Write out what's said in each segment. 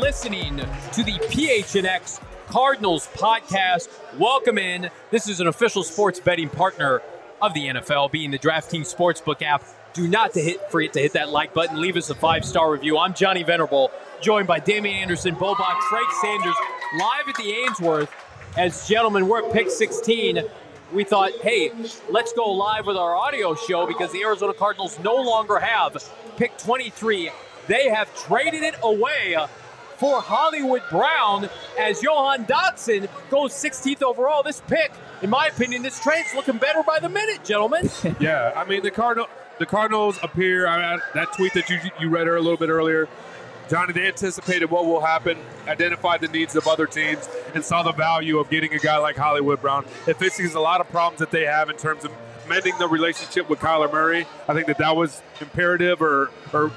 listening to the PHNX Cardinals podcast. Welcome in. This is an official sports betting partner of the NFL, being the DraftKings Sportsbook app. Do not to hit, forget to hit that like button. Leave us a five star review. I'm Johnny Venerable, joined by Damian Anderson, Bo Brack, Craig Sanders, live at the Ainsworth. As gentlemen, we're at pick 16. We thought, hey, let's go live with our audio show because the Arizona Cardinals no longer have pick 23. They have traded it away for Hollywood Brown as Jahan Dotson goes 16th overall. This pick, in my opinion, this trade's looking better by the minute, gentlemen. Yeah, I mean the Cardinal, the Cardinals appear. I, I- that tweet that you you read a little bit earlier, Johnny. They anticipated what will happen, identified the needs of other teams, and saw the value of getting a guy like Hollywood Brown. It fixes a lot of problems that they have in terms of mending the relationship with Kyler Murray. I think that that was imperative or or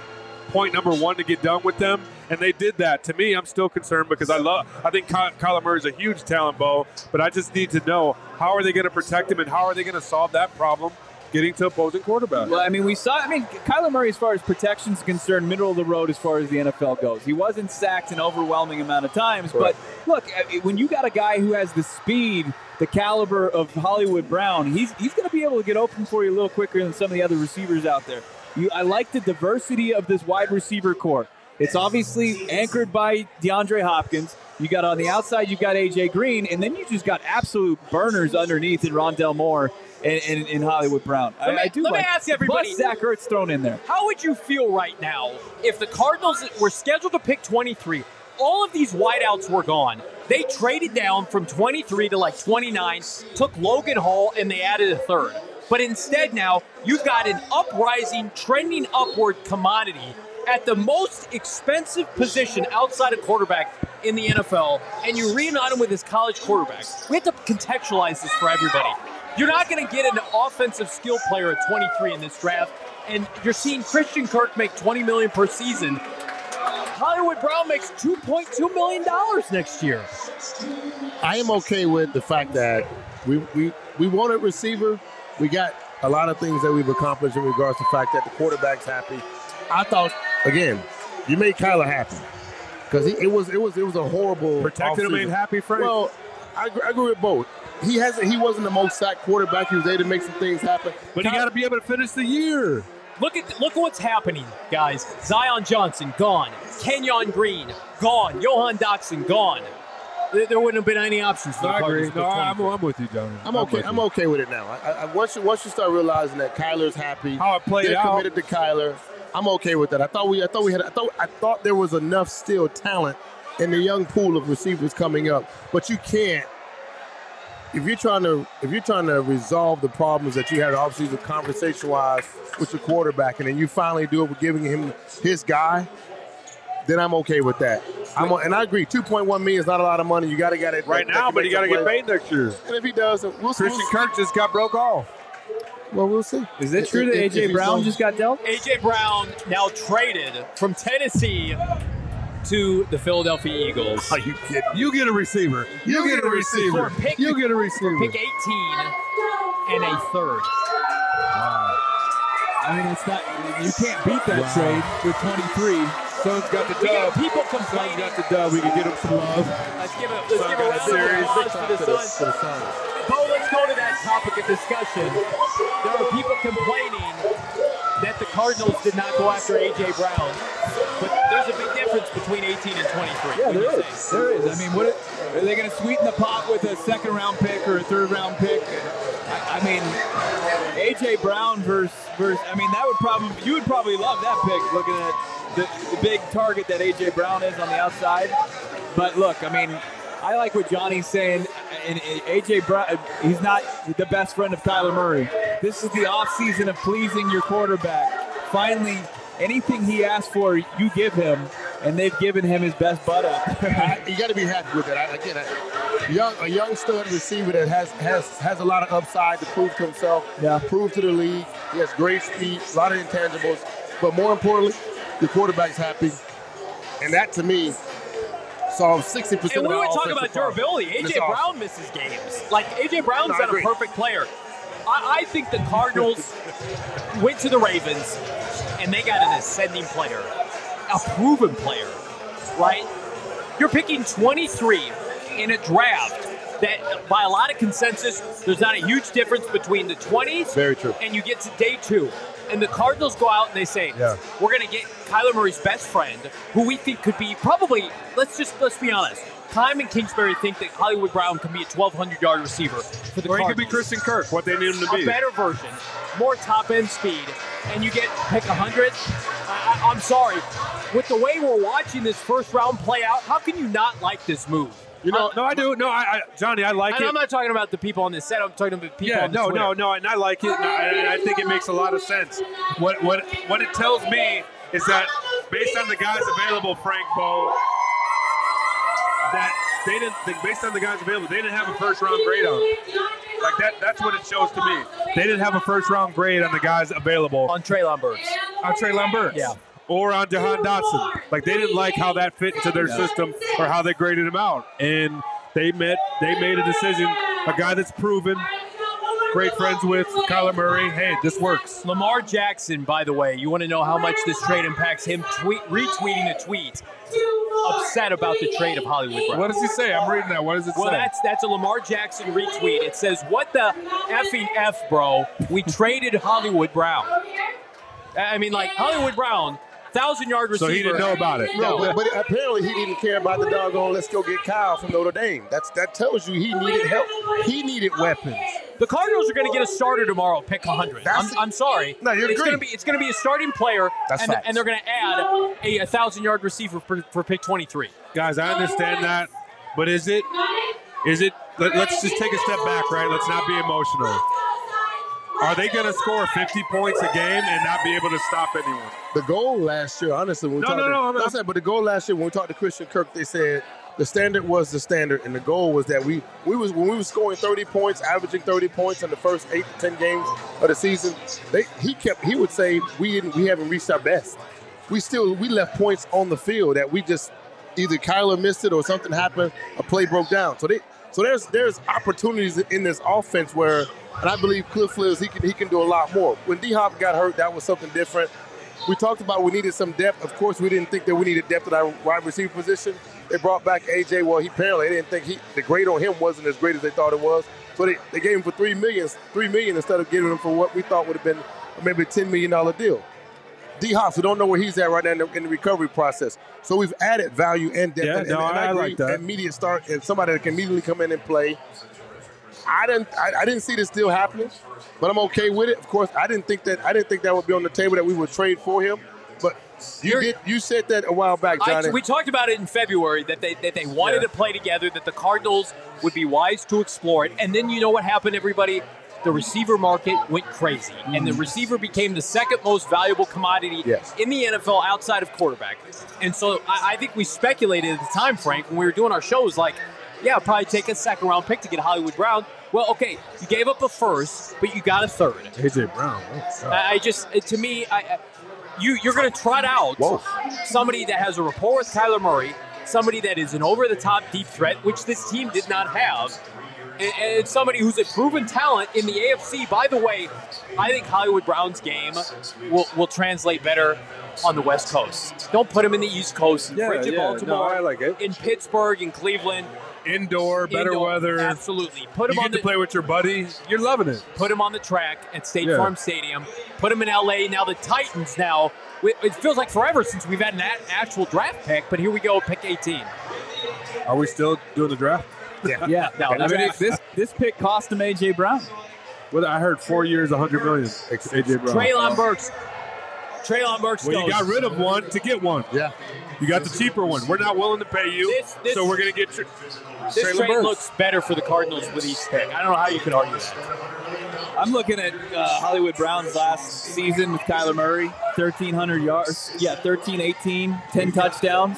point number one to get done with them, and they did that. To me, I'm still concerned because I love. I think Ky- Kyler Murray is a huge talent, Bo, but I just need to know how are they going to protect him and how are they going to solve that problem, getting to opposing quarterback. Well, I mean, we saw. I mean, Kyler Murray, as far as protection is concerned, middle of the road as far as the NFL goes. He wasn't sacked an overwhelming amount of times, but look, when you got a guy who has the speed, the caliber of Hollywood Brown, he's he's going to be able to get open for you a little quicker than some of the other receivers out there. You, I like the diversity of this wide receiver core. It's obviously anchored by DeAndre Hopkins. You got on the outside, you got AJ Green, and then you just got absolute burners underneath in Rondell Moore and, and, and Hollywood Brown. Let me- I, I do let me ask everybody- Plus Zach Ertz thrown in there. How would you feel right now if the Cardinals were scheduled to pick 23? All of these wideouts were gone. They traded down from 23 to like 29, took Logan Hall, and they added a third. But instead, now you've got an uprising, trending upward commodity at the most expensive position outside of quarterback in the NFL, and you reunite him with his college quarterback. We have to contextualize this for everybody. You're not going to get an offensive skill player at 23 in this draft, and you're seeing Christian Kirk make 20 million per season. Hollywood Brown makes 2.2 million dollars next year. I am okay with the fact that we we we wanted receiver. We got a lot of things that we've accomplished in regards to the fact that the quarterback's happy. I thought again, you made Kyler happy because it was it was it was a horrible Protected him, offseason. ain't happy, Frank? Well, I, agree- I agree with both. He hasn't. He wasn't the most sacked quarterback. He was able to make some things happen. but he got to be able to finish the year. Look at look what's happening, guys. Zion Johnson gone. Kenyon Green gone. Johan Dotson gone. There, there wouldn't have been any options for the I agree. No, I'm, I'm with you, Johnny. I'm okay. with I'm you. okay with it now. I, I, once you once you start realizing that Kyler's happy, How it played they're out. committed to Kyler. I'm okay with that. I thought we I thought we had I thought I thought there was enough still talent in the young pool of receivers coming up, but you can't. If you're trying to if you're trying to resolve the problems that you had obviously conversation wise with your quarterback, and then you finally do it with giving him his guy, then I'm okay with that. I'm and I agree. 2.1 million is not a lot of money. You got to get it right now, but you got to get paid next year. And if he does, we'll, we'll Christian Kirk just got broke off. Well, we'll see. Is it true that If- if AJ Brown going- just got dealt? AJ Brown now traded from Tennessee to the Philadelphia Eagles. Are you kidding? You get a receiver. You, get, a receiver. For pick- you get a receiver. Pick 18 and a third. I mean, it's not. You can't beat that trade with 23. Suns got the We got dub. people Suns complaining. got the dub. We can get them some love. Let's give a, let's Suns give a got round a series. of applause to the Suns. Bo, let's go to that topic of discussion. There are people complaining that the Cardinals did not go after A.J. Brown, but there's a big difference between 18 and 23. Yeah, there you is. say? There is. I mean, what are they going to sweeten the pot with a second round pick or a third round pick? I, I mean, AJ Brown versus versus. I mean, that would probably you would probably love that pick. Looking at the, the big target that AJ Brown is on the outside. But look, I mean, I like what Johnny's saying. And AJ Brown, he's not the best friend of Kyler Murray. This is the offseason of pleasing your quarterback. Finally, anything he asks for, you give him, and they've given him his best butt up. You got to be happy with it. I, again, a young a young stud receiver that has has has a lot of upside to prove to himself, Yeah. prove to the league. He has great speed, a lot of intangibles, but more importantly, the quarterback's happy, and that to me solves sixty percent. And we were talking about durability. AJ. Brown misses games. Like AJ Brown's No, not a perfect player. I, I think the Cardinals went to the Ravens and they got an ascending player, a proven player, right? You're picking 23 in a draft that, by a lot of consensus, there's not a huge difference between the 20s Very true. and you get to day two. And the Cardinals go out and they say, Yeah. we're going to get Kyler Murray's best friend, who we think could be probably, let's just, let's be honest. Keim and Kingsbury think that Hollywood Brown can be a 1,200 yard receiver for the Or he could be Christian Kirk, what they need him to be. a better version, more top end speed, and you get pick 100. I, I, I'm sorry. With the way we're watching this first round play out, how can you not like this move? You know, No, I do. No, I, I Johnny, I like And it. I'm not talking about the people on this set. I'm talking about people yeah, on the no, Twitter. no, no, and I like it. And I, and I think it makes a lot of sense. What what what it tells me is that based on the guys available, Frank Bo, that they didn't think based on the guys available, they didn't have a first round grade on them. Like that that's what it shows to me. They didn't have a first round grade on the guys available On Trey Burks. on Trey Burks. Yeah. Or on Jahan Dotson. Like they didn't like how that fit into their system or how they graded him out. And they met they made a decision, a guy that's proven, great friends with Kyler Murray. Hey, this works. Lamar Jackson, by the way, you want to know how much this trade impacts him tweet, retweeting a tweet upset about the trade of Hollywood Brown. What does he say? I'm reading that. What does it Well, say? that's that's a Lamar Jackson retweet. It says, "What the effing f, bro? We traded Hollywood Brown." I mean, like Hollywood Brown, thousand yard receiver. so he didn't know about it. No, but, but apparently he didn't care about the doggone. Let's go get Kyle from Notre Dame. That's that tells you he needed help. He needed weapons. The Cardinals are going to get a starter tomorrow, pick 100. I'm, I'm sorry. No, you're it's going to be it's going to be a starting player, That's and, and they're going to add a, a thousand yard receiver for, for pick 23. Guys, I understand that, but is it is it let, us just take a step back, right? Let's not be emotional. Are they going to score 50 points a game and not be able to stop anyone? The goal last year, honestly, when we No, talked no, to, no, I'm- that's but the goal last year when we talked to Christian Kirk, they said the standard was the standard, and the goal was that we we was when we were scoring 30 points, averaging 30 points in the first eight to 10 games of the season. They he kept he would say we didn't we haven't reached our best. We still we left points on the field that we just either Kyler missed it or something happened, a play broke down. So they so there's there's opportunities in this offense where, and I believe Kliff Lives he can he can do a lot more. When D Hop got hurt, that was something different. We talked about we needed some depth. Of course, we didn't think that we needed depth at our wide receiver position. They brought back AJ. Well, he apparently they didn't think he the grade on him wasn't as great as they thought it was. So they, they gave him for three million, three million instead of giving him for what we thought would have been maybe a ten million dollar deal. D Hop, we don't know where he's at right now in the, in the recovery process. So we've added value and depth. Yeah, and, no, and I agree, like that. Immediate start and somebody that can immediately come in and play. I didn't I, I didn't see this deal happening, but I'm okay with it. Of course, I didn't think that I didn't think that would be on the table that we would trade for him. But you You're- did you said that a while back, I, Johnny. we talked about it in February that they that they wanted Yeah. to play together, that the Cardinals would be wise to explore it, and then you know what happened, everybody. The receiver market went crazy, and the mm. receiver became the second most valuable commodity Yes. in the NFL outside of quarterback. And so I, I think we speculated at the time, Frank, when we were doing our shows, like, yeah, probably take a second round pick to get Hollywood Brown. Well, okay, you gave up a first, but you got a third. AJ Brown. Oh, I I just, to me, I, you you're going to trot out Whoa. somebody that has a rapport with Kyler Murray, somebody that is an over-the-top deep threat, which this team did not have, and, and somebody who's a proven talent in the AFC. By the way, I think Hollywood Brown's game will, will translate better on the West Coast. Don't put him in the East Coast. Yeah, Frigid yeah, no, I like it. in Pittsburgh, in Cleveland. Indoor, better Indoor, weather. Absolutely. Put him You on get to the play with your buddy. You're loving it. put him on the track at State Yeah. Farm Stadium. Put him in LA. Now the Titans. Now it it feels like forever since we've had an actual draft pick, but here we go, pick 18. Are we still doing the draft? Yeah, yeah. No, I mean, this this pick cost him AJ Brown. Well, I heard four years, 100 million. AJ Brown. Treylon Burks. Treylon Burks Well, you got rid of one to get one. Yeah. You got the cheaper one. We're not willing to pay you, This- this- so we're going to get your. this Treylon trade Burks. looks better for the Cardinals with each pick. I don't know how you could argue that. I'm looking at uh, Hollywood Brown's last season with Kyler Murray, 1,300 yards. Yeah, 13, 18, 10 touchdowns.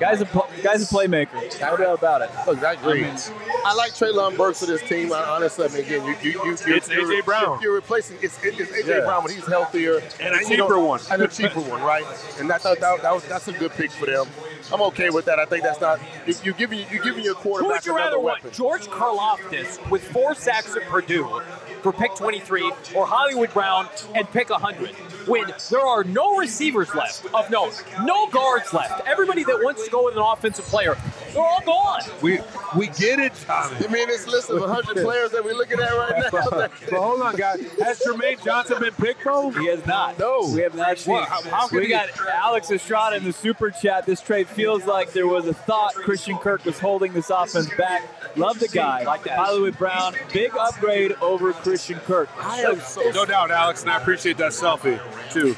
Guy's a pl- guy's a playmaker. No doubt about it. Look, I agree. I like Treylon Burks for this team. I, honestly, I mean, again, you, you, you, you're, It's A.J. you're- Brown. You're, you're replacing it's, it's AJ Yeah. Brown, but he's healthier And a you know, cheaper one. and a cheaper one, right? And I thought that, that was that's a good pick for them. I'm okay with that. I think that's not you, you're giving you're giving your Who would you rather weapon. want? George Karlaftis with four sacks at Purdue for pick 23 or Hollywood Brown and pick 100 when there are no receivers left of note, no guards left. Everybody that wants to go with an offensive player, they're all gone. We we get it, Tommy. You mean this list of 100 players that we're looking at right now? But hold on, guys. Has Jermaine Johnson been picked, though? He has not. No. we have not seen. What? How- how could we he- got Alex Estrada in the super chat. This trade feels like there was a thought Christian Kirk was holding this offense back. Love the guy. Like that. Hollywood Brown, big upgrade over Christian Kirk. I am so No doubt, Alex, and I appreciate that selfie too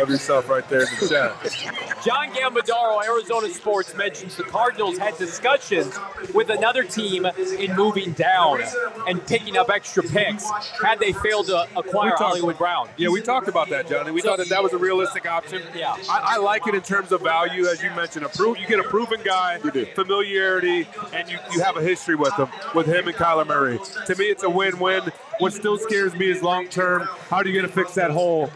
of yourself right there in the chat. John Gambadoro, Arizona Sports, mentions the Cardinals had discussions with another team in moving down and picking up extra picks had they failed to acquire talked- Hollywood Brown. Yeah, we talked about that, Johnny. We So- thought that that was a realistic option. Yeah. I, I like it in terms of value, as you mentioned. A pro- you get a proven guy, You do. familiarity, and you, you have a history with him, with him and Kyler Murray. To me, it's a win-win. What still scares me is long-term. How are you going to fix that hole?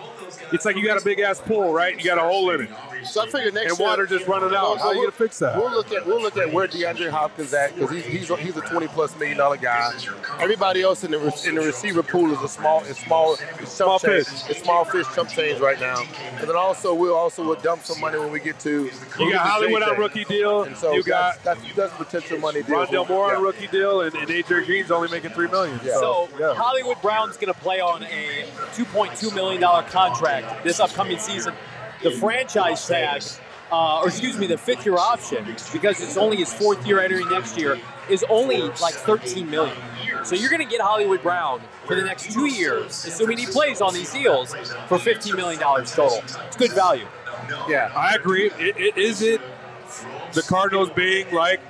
It's like you got a big ass pool, right? You got a hole in it. So I figure next And year, water just running out. How you we'll- gonna fix that? We'll look at we'll look at where DeAndre Hopkins at because he's he's a, he's a 20 plus million dollar guy. Everybody else in the re- in the receiver pool is a small is small it's Small change. fish. It's small fish chump change right now. And then also we'll also will dump some money when we get to You got Hollywood on JJ. rookie deal. And so you got that's, that's that's potential money deals. Rondell Moore Yeah. on rookie deal, and, and AJ Green's only making three million. Yeah. So yeah. Hollywood Brown's going to play on a 2.2 million dollar contract this upcoming season. The franchise tag, uh, or excuse me, the fifth year option, because it's only his fourth year entering next year, is only like 13 million. So you're going to get Hollywood Brown for the next two years, assuming he plays on these deals, for 15 million dollars total. It's good value. Yeah, I agree. It, it, is it the Cardinals being like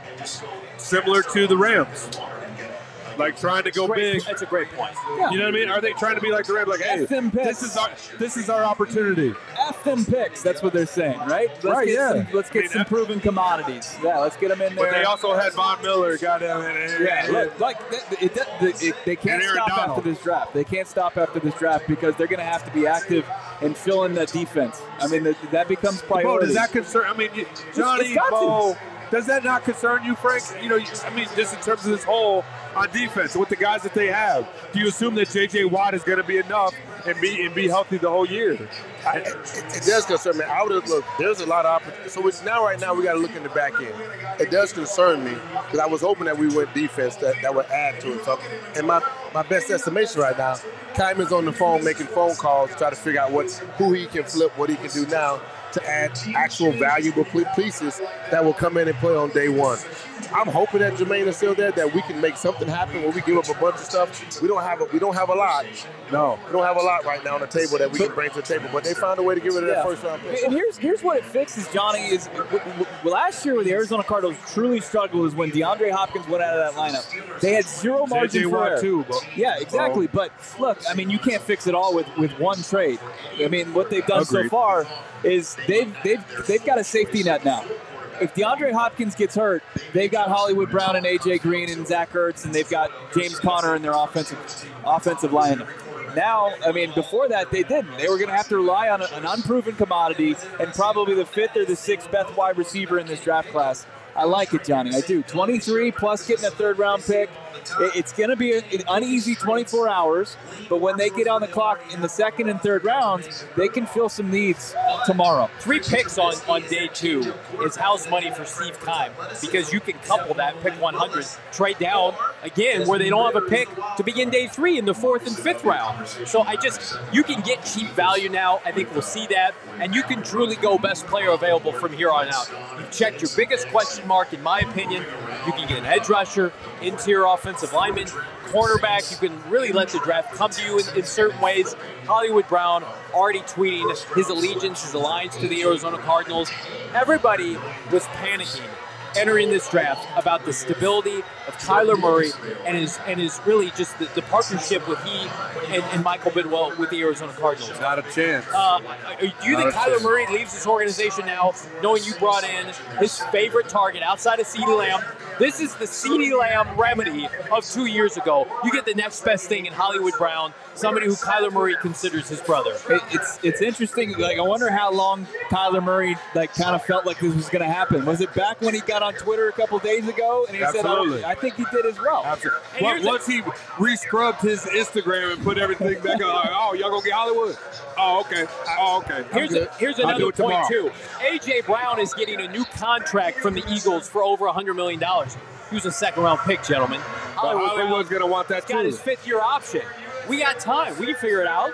similar to the Rams, like trying to go Great, big? that's a great point. You know what I mean? Are they trying to be like the Rams? Like, hey, F them this is our this is our opportunity. F them picks. That's what they're saying, right? Let's Right, Get yeah. some, let's get I mean, some that- proven commodities. Yeah, let's get them in there. But they also had Von Miller, goddamn it. Yeah, look, like it, it, it, it, they can't stop Donald. after this draft. They can't stop after this draft because they're going to have to be active and fill in that defense. I mean, that, that becomes Bo, priority. does that concern? I mean, Johnny, it's got to. Bo, does that not concern you, Frank? You know, I mean, just in terms of this whole on defense with the guys that they have, do you assume that J.J. Watt is going to be enough and be and be healthy the whole year? I, it, it does concern me. I would have look. There's a lot of opportunity. So it's now, right now, we got to look in the back end. It does concern me because I was hoping that we went defense that, that would add to it. So, and my my best estimation right now, Keim's on the phone making phone calls to try to figure out what who he can flip, what he can do now to add actual valuable pieces that will come in and play on day one. I'm hoping that Jermaine is still there, that we can make something happen where we give up a bunch of stuff. We don't have a, we don't have a lot. No. We don't have a lot right now on the table that we can bring to the table, but they found a way to get rid of that Yeah. first round pick. And here's here's what it fixes, Johnny. Is w- w- last year where the Arizona Cardinals truly struggled is when DeAndre Hopkins went out of that lineup. They had zero margin J.J. for error. too, but Yeah, exactly. Oh. But look, I mean, you can't fix it all with, with one trade. I mean, what they've done so far is they've they've they've got a safety net now. If DeAndre Hopkins gets hurt, they've got Hollywood Brown and AJ Green and Zach Ertz, and they've got James Conner in their offensive offensive line. Now, I mean, before that they didn't. They were going to have to rely on an unproven commodity and probably the fifth or the sixth best wide receiver in this draft class I like it, Johnny. I do. 23 plus getting a third round pick. It's going to be an uneasy 24 hours, but when they get on the clock in the second and third rounds, they can fill some needs tomorrow. Three picks on, on day two is house money for Steve Keim because you can couple that pick 100, trade down again where they don't have a pick to begin day three in the fourth and fifth round. So I just, you can get cheap value now. I think we'll see that. And you can truly go best player available from here on out. You've checked your biggest question mark, in my opinion. You can get an edge rusher, interior offensive lineman, cornerback. You can really let the draft come to you in, in, certain ways. Hollywood Brown already tweeting his allegiance, his alliance to the Arizona Cardinals. Everybody was panicking entering this draft about the stability of Kyler Murray and his and his really just the, the partnership with he and, and, Michael Bidwill with the Arizona Cardinals. Not a chance. Uh, do you Not think Kyler chance. Murray leaves this organization now knowing you brought in his favorite target outside of CeeDee Lamb? This is the CeeDee Lamb remedy of two years ago. You get the next best thing in Hollywood Brown somebody who Kyler Murray considers his brother. It, it's it's interesting. Like I wonder how long Kyler Murray like kind of felt like this was going to happen. Was it back when he got on Twitter a couple days ago and he oh, Absolutely. said, "I think he did as well." Absolutely. Once he rescrubbed his Instagram and put everything back on, like, oh, y'all gonna get Hollywood? Oh, okay. Oh, okay. Here's a, here's another point tomorrow. too. AJ Brown is getting a new contract from the Eagles for over hundred million dollars. He was a second round pick, gentlemen. Hollywood Hollywood's going to want that too. Got his fifth year option. We got time. We can figure it out.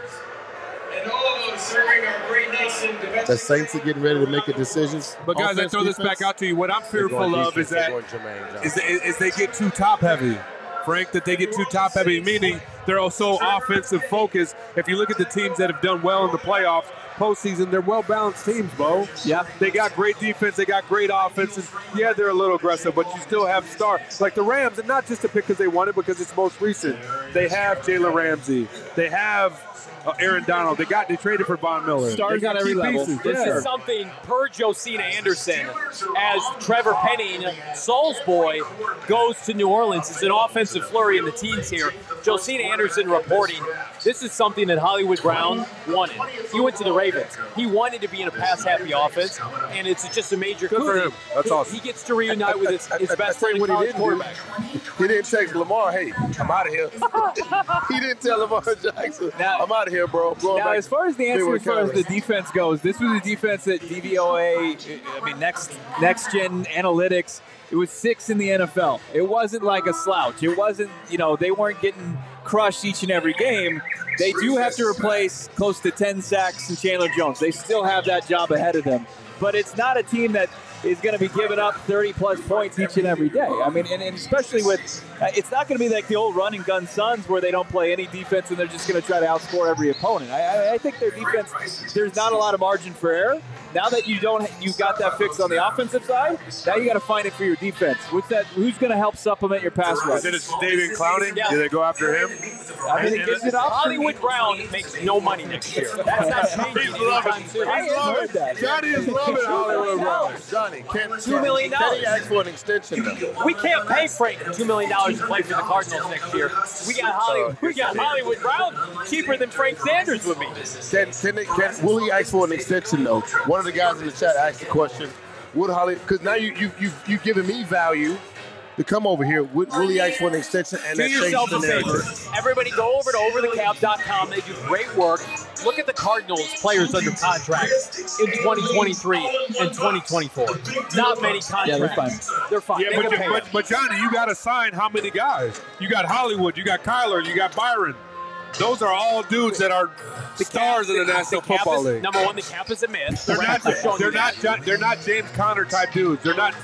And all of those serving our great nation. The Saints are getting ready to make a decision. But guys, Offense, I throw this back out to you. What I'm fearful of is that is, is they get too top heavy. Frank, that they get too top heavy, meaning they're so offensive focused. If you look at the teams that have done well in the playoffs, postseason, they're well balanced teams, Bo. Yeah. They got great defense, they got great offense, and yeah, they're a little aggressive, but you still have stars like the Rams, and not just to pick because they won it, because it's most recent. They have Jalen Ramsey. They have uh, Aaron Donald. They got they traded for Von Miller. Stars on every level. Pieces. This yeah. is something per Josina Anderson as Trevor Penning, Saul's boy, goes to New Orleans. It's an offensive flurry in the teens here. Josina Anderson reporting this is something that Hollywood Brown wanted. He went to the Ravens. He wanted to be in a pass happy offense, and it's just a major Good for him. That's awesome. He gets to reunite with his, his best friend in college quarterback. He didn't text Lamar, hey, I'm out of here. he didn't tell Lamar Jackson, now, I'm out of here, bro. Going now, as far as the answer, as far as the defense goes, this was a defense that DVOA, I mean, next next gen analytics, it was six in the NFL. It wasn't like a slouch. It wasn't, you know, they weren't getting crushed each and every game. They do have to replace close to 10 sacks and Chandler Jones. They still have that job ahead of them. But it's not a team that is going to be giving up 30 plus points each and every day. I mean, and, and especially with, uh, it's not going to be like the old running gun Suns where they don't play any defense and they're just going to try to outscore every opponent. I, I, think their defense, there's not a lot of margin for error. Now that you don't, you got that fixed on the offensive side. Now you got to find it for your defense. What's that? Who's going to help supplement your pass rush? Is it Jadeveon Clowney? Yeah. Do they go after him? I mean, it gives it up. Hollywood Brown makes no money next year. That's not changing anytime soon. I heard that. Johnny is loving Hollywood Brown. Johnny, can two million dollars. Can he ask for an extension? Though? We can't pay Frank two million dollars to play for the Cardinals next year. We got Hollywood. We got Hollywood Brown cheaper than Frank Sanders would be. Can, can, can will he ask for an extension though? One of the guys in the chat asked the question, would Holly, because now you, you, you, you've given me value to come over here. Would, oh, will he ask for an extension? And Do yourself a favor. Everybody go over to overthecap.com. They do great work. Look at the Cardinals players under contract in 2023 and 2024. Not many contracts. Yeah, they're fine. They're fine. Yeah, but, but, but, Johnny, you got to sign how many guys? You got Hollywood, you got Kyler, you got Byron. Those are all dudes that are the stars cap, in the National Football is, League. Number one, the cap is a myth. They're not. They're not. They're not James Conner type dudes. They're not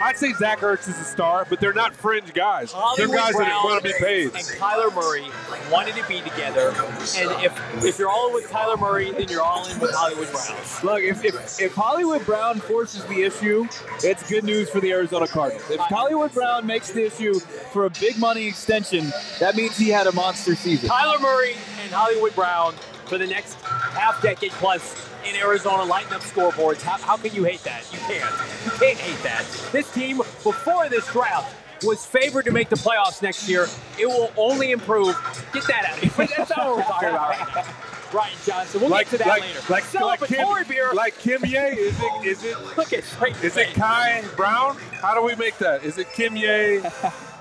I'd say Zach Ertz is a star, but they're not fringe guys. Hollywood they're guys Brown that want to be paid. And Kyler Murray wanted to be together. And if if you're all in with Kyler Murray, then you're all in with Hollywood Brown. Look, if, if, if Hollywood Brown forces the issue, it's good news for the Arizona Cardinals. If Hollywood Brown makes the issue for a big money extension, that means he had a monster season. Kyler Murray and Hollywood Brown for the next half decade plus in Arizona lighting up scoreboards. How, how can you hate that? You can't. You can't hate that. This team, before this draft, was favored to make the playoffs next year. It will only improve. Get that out of here. That's not what we're talking about. Ryan Johnson. We'll like get to that like later. like like Kim, beer. like Kim Ye. Is it is it Look at Frank. is it Kai Brown? How do we make that? Is it Kim Ye?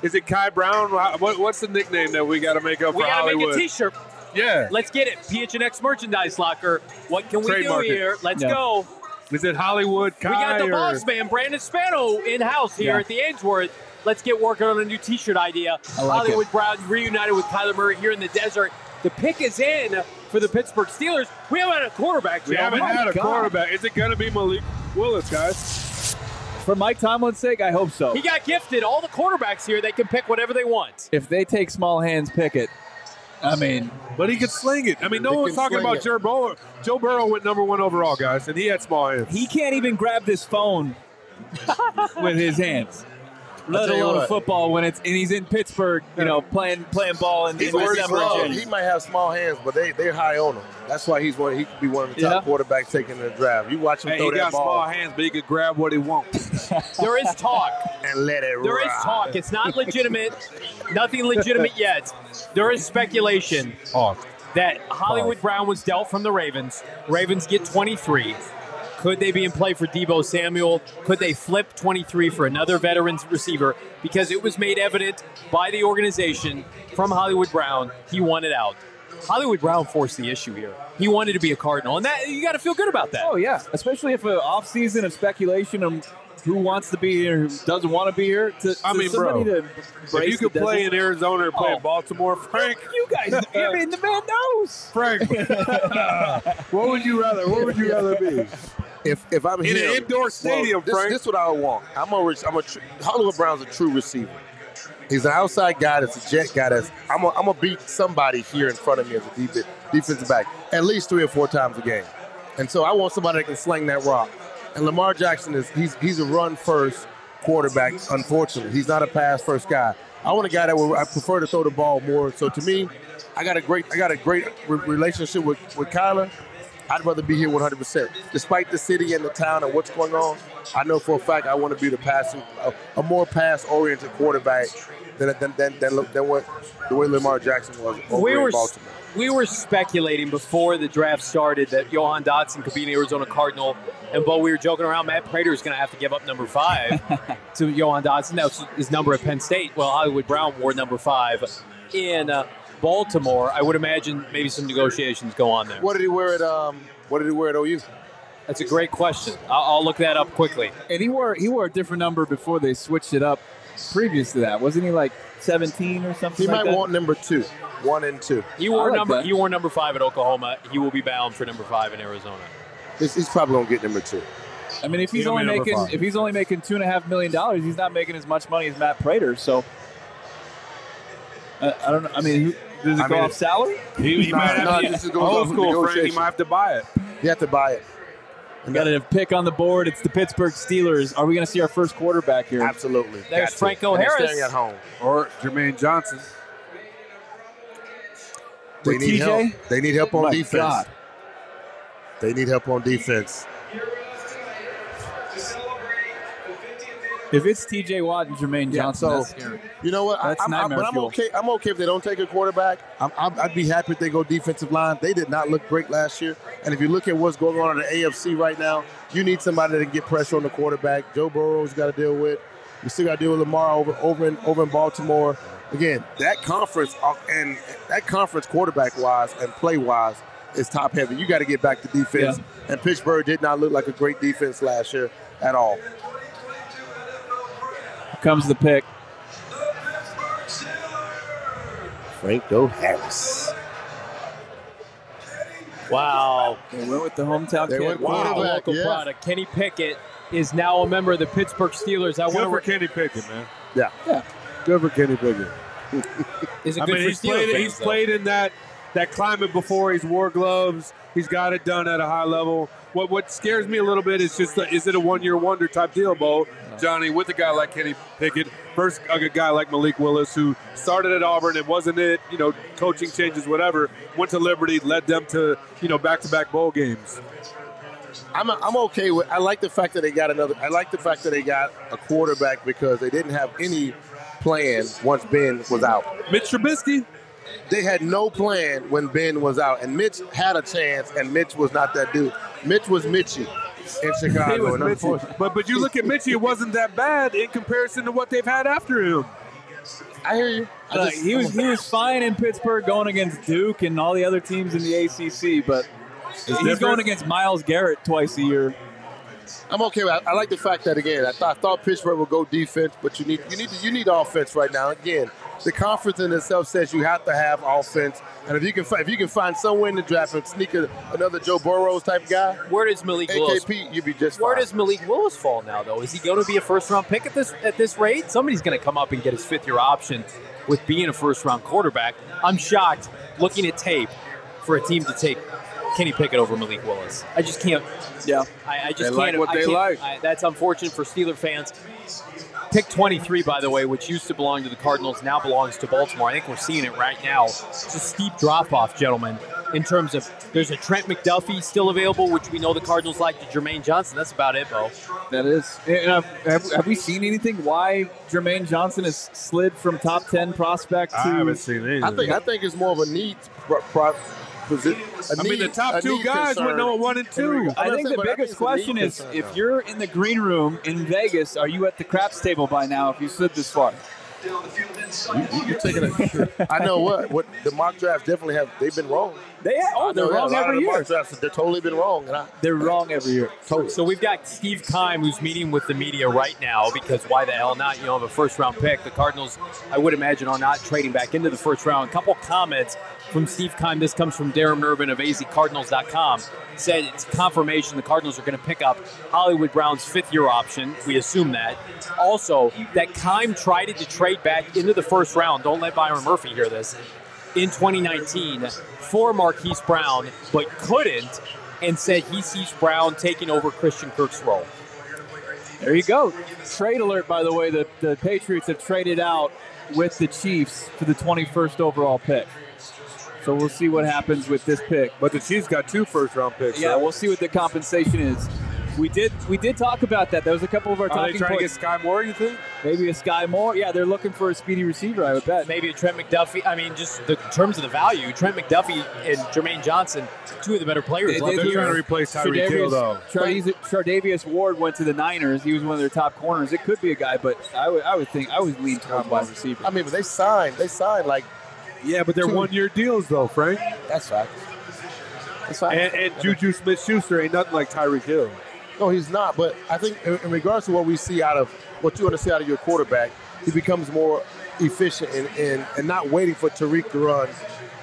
Is it Kai Brown? What, what's the nickname that we got to make up We for Hollywood? make a T-shirt. Yeah. Let's get it. PHNX merchandise locker. What can we Trademark do it. here? Let's Yeah. go. Is it Hollywood Kai? We got the or- boss man, Brandon Spano, in house here Yeah. at the Ainsworth. Let's get working on a new T-shirt idea. I like Hollywood Brown reunited with Kyler Murray here in the desert. The pick is in for the Pittsburgh Steelers. We haven't had a quarterback We haven't my had a God. quarterback. Is it going to be Malik Willis, guys? For Mike Tomlin's sake, I hope so. He got gifted. All the quarterbacks here, they can pick whatever they want. If they take small hands Pickett, I mean, But he could sling it. I mean, no one's talking about it. Joe Burrow. Joe Burrow went number one overall, guys, and he had small hands. he can't even grab this phone with his hands. Let tell you alone what. football when it's and he's in Pittsburgh, you know, playing playing ball in, He's in already December. slow. and He might have small hands, but they they're high on him. That's why he's one. He could be one of the top Yeah. quarterbacks taken in the draft. You watch him Hey, throw he that got small hands, but he could grab what he wants. There is talk. and let it There is ride. talk. It's not legitimate. Nothing legitimate yet. There is speculation that Hollywood Brown was dealt from the Ravens. Ravens get 23. Could they be in play for Deebo Samuel? Could they flip 23 for another veterans receiver? Because it was made evident by the organization from Hollywood Brown, he wanted out. Hollywood Brown forced the issue here. He wanted to be a Cardinal, and that you got to feel good about that. Oh yeah, especially if an off season of speculation of who wants to be here, who doesn't want to be here. To, I mean, somebody bro, to If you could play desert- in Arizona or play Oh. in Baltimore, Frank, you guys. I mean, the man knows. Frank, what would you rather? What would you rather be? If if I'm In an indoor stadium, this, Frank. This is what I want. I'm a I'm a Hollywood Brown's a true receiver. He's an outside guy that's a jet guy that's I'm gonna I'm gonna beat somebody here in front of me as a deep, defensive back at least three or four times a game. And so I want somebody that can sling that rock. And Lamar Jackson is he's he's a run first quarterback. Unfortunately, he's not a pass first guy. I want a guy that will I prefer to throw the ball more. So to me, I got a great I got a great re- relationship with with Kyler. I'd rather be here 100%. Despite the city and the town and what's going on, I know for a fact I want to be the passing, a, a more pass-oriented quarterback than than, than, than, than what the way Lamar Jackson was over we in were Baltimore. we were speculating before the draft started that Jahan Dotson could be an Arizona Cardinal, and but we were joking around. Matt Prater is going to have to give up number five to Jahan Dotson. That was his number at Penn State. Well, Hollywood Brown wore number five in uh, Baltimore. I would imagine maybe some negotiations go on there. What did he wear at um? What did he wear at OU? That's a great question. I'll, I'll look that up quickly. And he wore he wore a different number before they switched it up. Previous to that, wasn't he like 17 or something? He like might that? want number two, one and two. He wore like number that. he wore number five at Oklahoma. He will be bound for number five in Arizona. He's, he's probably gonna get number two. I mean, if he's He'll only making five. if he's only making two and a half million dollars, he's not making as much money as Matt Prater. So uh, I don't know. I mean, who, does it I go mean, off salary? He, he No, might have no, to, this is goes old school, Frank. He might have to buy it. You have to buy it. We got a pick on the board. It's the Pittsburgh Steelers. Are we going to see our first quarterback here? Absolutely. There's Got. Franco And Harris. staying at home. Or Jermaine Johnson. They With need TJ? help. They need help on My defense. God. They need help on defense. To celebrate the 50th If it's T.J. Watt and Jermaine Yeah, Johnson, so- that's scary. You know what? I- That's I'm, I'm, nightmare but I'm fuel. okay. I'm okay if they don't take a quarterback. I'm, I'm, I'd be happy if they go defensive line. They did not look great last year. And if you look at what's going on in the AFC right now, you need somebody that can get pressure on the quarterback. Joe Burrow's got to deal with. You still got to deal with Lamar over over in over in Baltimore. Again, that conference uh, and that conference quarterback wise and play wise is top heavy. You got to get back to defense. And Pittsburgh did not look like a great defense last year at all. Here comes the pick. Franco Harris. Wow. They went with the hometown They kid. went Wow, quarterback, local yeah. product. Kenny Pickett is now a member of the Pittsburgh Steelers. I Good want for. Kenny Pickett, man. Yeah. Yeah. Good for Kenny Pickett. Is it I mean, for he's Steelers played. fans, He's though? played in that that climate before. He's wore gloves. He's got it done at a high level. What what scares me a little bit is just the, is it a one year wonder type deal, Bo? Johnny, with a guy like Kenny Pickett, first a guy like Malik Willis, who started at Auburn and wasn't it, you know, coaching changes, whatever, went to Liberty, led them to, you know, back to back bowl games. I'm, I'm okay with. I like the fact that they got another. I like the fact that they got a quarterback because they didn't have any plan once Ben was out. Mitch Trubisky, they had no plan when Ben was out, and Mitch had a chance, and Mitch was not that dude. Mitch was Mitchy in Chicago, and But but you look at Mitchy, it wasn't that bad in comparison to what they've had after him. I hear you. I just- he was he was fine in Pittsburgh going against Duke and all the other teams in the ACC, but he's different. going against Myles Garrett twice a year. I'm okay. With, I, I like the fact that again, I thought, I thought Pittsburgh would go defense, but you need you need you need offense right now. Again, the conference in itself says you have to have offense, and if you can fi- if you can find somewhere in the draft and sneak a, another Joe Burrows type guy, Where does Malik Willis? AKP, you'd be just Where fine. does Malik Willis fall now, though? Is he going to be a first round pick at this at this rate? Somebody's going to come up and get his fifth year option with being a first round quarterback. I'm shocked looking at tape for a team to take Kenny Pickett over Malik Willis. I just can't. Yeah. I, I just They can't. like what I they can't- like. I, that's unfortunate for Steeler fans. Pick 23, by the way, which used to belong to the Cardinals, now belongs to Baltimore. I think we're seeing it right now. It's a steep drop off, gentlemen, in terms of there's a Trent McDuffie still available, which we know the Cardinals like, to Jermaine Johnson. That's about it, Bo. That is. And, uh, have, have we seen anything why Jermaine Johnson has slid from top ten prospect to? I haven't seen anything. I think I think it's more of a need pro, pro, posi- a I mean, the top two guys concern. went number one and two. I'm I not think the biggest it's a need question is if you're in the green room in Vegas, are you at the craps table by now if you slid this far? You, are taking a, I know what what the mock drafts definitely have. They've been wrong. They oh, I they're wrong every year. drafts they're totally been wrong, and I They're wrong every year. totally. So we've got Steve Keim who's meeting with the media right now because why the hell not? You know, have a first round pick. The Cardinals, I would imagine, are not trading back into the first round. A couple comments from Steve Keim. This comes from Darren Urban of azcardinals.com. Said it's confirmation the Cardinals are going to pick up Hollywood Brown's fifth year option. We assume that. Also, that Keim tried to trade back into the first round. Don't let Byron Murphy hear this. In 2019 for Marquise Brown, but couldn't, and said he sees Brown taking over Christian Kirk's role. There you go. Trade alert, by the way. The, the Patriots have traded out with the Chiefs for the 21st overall pick. So we'll see what happens with this pick. But the Chiefs got two first round picks. Yeah, right? we'll see what the compensation is. We did we did talk about that. That was a couple of our Are they talking trying to get. Sky Moore? You think? Maybe a Sky Moore. Yeah, they're looking for a speedy receiver. I would bet. Maybe a Trent McDuffie. I mean, just the in terms of the value, Trent McDuffie and Jermaine Johnson, two of the better players. They- left they- in They're trying to replace Tyreek Hill, though. Charvarius, Charvarius Ward went to the Niners. He was one of their top corners. It could be a guy, but I would I would think I would lean towards wide receiver. I mean, but they signed. They signed like Yeah, but they're Two. one year deals, though, Frank. that's fact. That's fact. And, and Juju Smith Schuster ain't nothing like Tyreek Hill. No, he's not. But I think in, regards to what we see out of what you want to see out of your quarterback, he becomes more efficient and and, and not waiting for Tyreek to run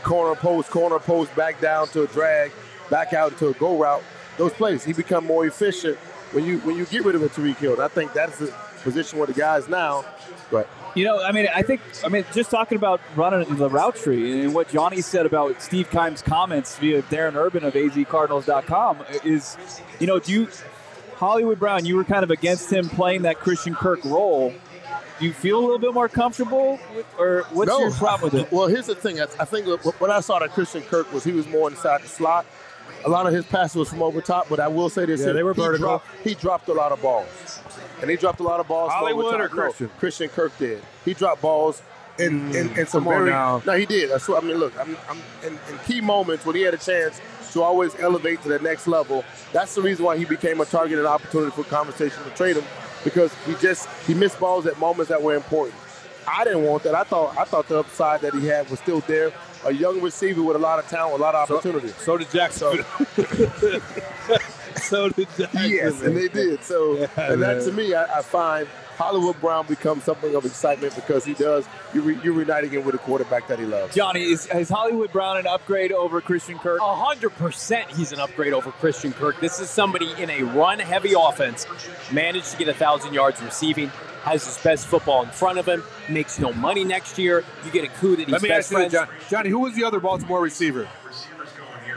corner post, corner post, back down to a drag, back out into a go route. Those plays, he become more efficient when you when you get rid of a Tyreek Hill. And I think that's the position where the guys now. But You know, I mean, I think, I mean, just talking about running the route tree and what Johnny said about Steve Keim's comments via Darren Urban of azcardinals.com is, you know, do you, Hollywood Brown, you were kind of against him playing that Christian Kirk role. Do you feel a little bit more comfortable, with, or what's no, your problem with it? Well, here's the thing. I, I think what, what I saw that Christian Kirk was he was more inside the slot. A lot of his passes was from over top, but I will say this: Yeah, here, they were he vertical. Dropped, he dropped a lot of balls, and he dropped a lot of balls. from Hollywood over or top. No, Christian? Christian Kirk did. He dropped balls in in, in mm, some come very. now. No, he did. That's what I mean. Look, I'm, I'm in, in key moments when he had a chance to always elevate to the next level. That's the reason why he became a target and opportunity for conversation to trade him because he just he missed balls at moments that were important. I didn't want that. I thought I thought the upside that he had was still there. A young receiver with a lot of talent, a lot of opportunity. So did Jackson. so did Jackson. yes, and they did. So, and that to me, I, I find Hollywood Brown becomes something of excitement because he does. You're, re, you're reuniting him with a quarterback that he loves. Johnny, is, is Hollywood Brown an upgrade over Christian Kirk? A hundred percent, he's an upgrade over Christian Kirk. This is somebody in a run-heavy offense, managed to get a thousand yards receiving, has his best football in front of him, makes no money next year. You get a coup that he's Let me best ask you, friends. John, Johnny, who was the other Baltimore receiver?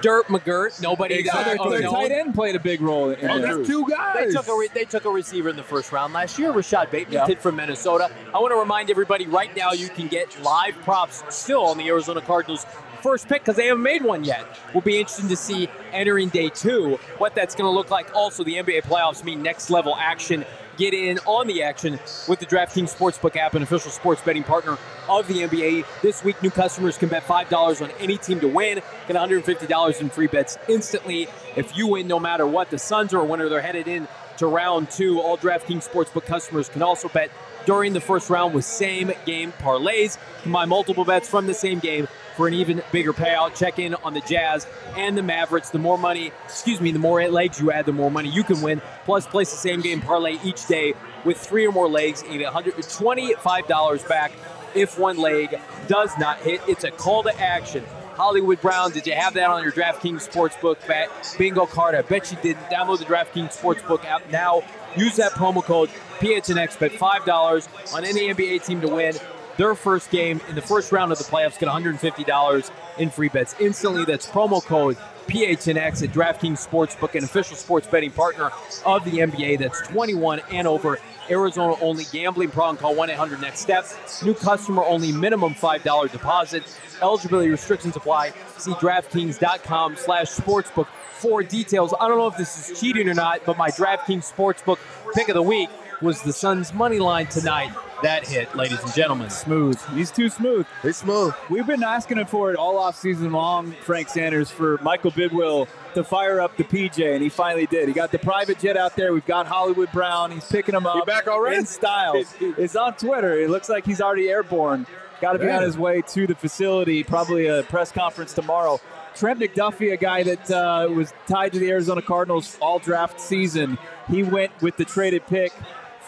Dirt McGirt, nobody. Exactly. Oh, Their no. tight end played a big role in Oh, there. that's two They took, a re- they took a receiver in the first round last year, Rashod Bateman, Yeah. kid from Minnesota. I want to remind everybody right now you can get live props still on the Arizona Cardinals first pick because they haven't made one yet. Will be interesting to see entering day two what that's going to look like. Also, the NBA playoffs mean next level action. Get in on the action with the DraftKings Sportsbook app, an official sports betting partner of the NBA. This week, new customers can bet $5 on any team to win, get $150 in free bets instantly if you win, no matter what. The Suns are a winner. They're headed in to round two. All DraftKings Sportsbook customers can also bet during the first round with same game parlays. Combine multiple bets from the same game for an even bigger payout. Check in on the Jazz and the Mavericks. The more money, excuse me, the more legs you add, the more money you can win. Plus, place the same game parlay each day with three or more legs. You get $125 back if one leg does not hit. It's a call to action. Hollywood Brown, did you have that on your DraftKings Sportsbook bet bingo card? I bet you didn't. Download the DraftKings Sportsbook app now. Use that promo code PHNX. Bet $5 on any NBA team to win their first game in the first round of the playoffs. Get $150 in free bets instantly. That's promo code PHNX at DraftKings Sportsbook, an official sports betting partner of the NBA. That's 21 and over. Arizona only gambling problem. Call 1 800 Next Step. New customer only minimum $5 deposit. Eligibility restrictions apply. See DraftKings.com slash sportsbook for details. I don't know if this is cheating or not, but my DraftKings Sportsbook pick of the week was the Suns' money line tonight. That hit, ladies and gentlemen. Smooth. He's too smooth. He's smooth. We've been asking him for it all off season long, Frank Sanders, for Michael Bidwill to fire up the PJ, and he finally did. He got the private jet out there. We've got Hollywood Brown. He's picking him up. He back already? In style. it's on Twitter. It looks like he's already airborne. Got to be on his way to the facility. Probably a press conference tomorrow. Trent McDuffie, a guy that uh, was tied to the Arizona Cardinals all draft season, he went with the traded pick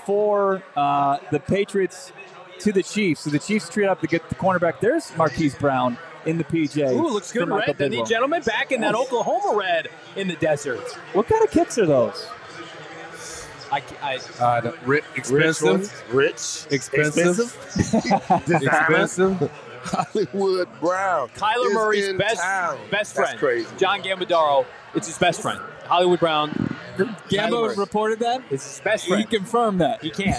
for uh, the Patriots to the Chiefs. So the Chiefs trade up to get the cornerback. There's Marquise Brown in the PJ. Ooh, looks good Michael red, doesn't he, Bidwill. gentlemen? Back in that Oklahoma red in the desert. What kind of kicks are those? I, I, Uh, the ri- expensive. Rich. Expensive. Expensive. Hollywood Brown. Kyler is Murray's best town. best That's friend, crazy. John Gambadoro. It's his best friend. Hollywood Brown. Kyler Gambo Murray. reported that. It's his best friend. He confirmed that. He can.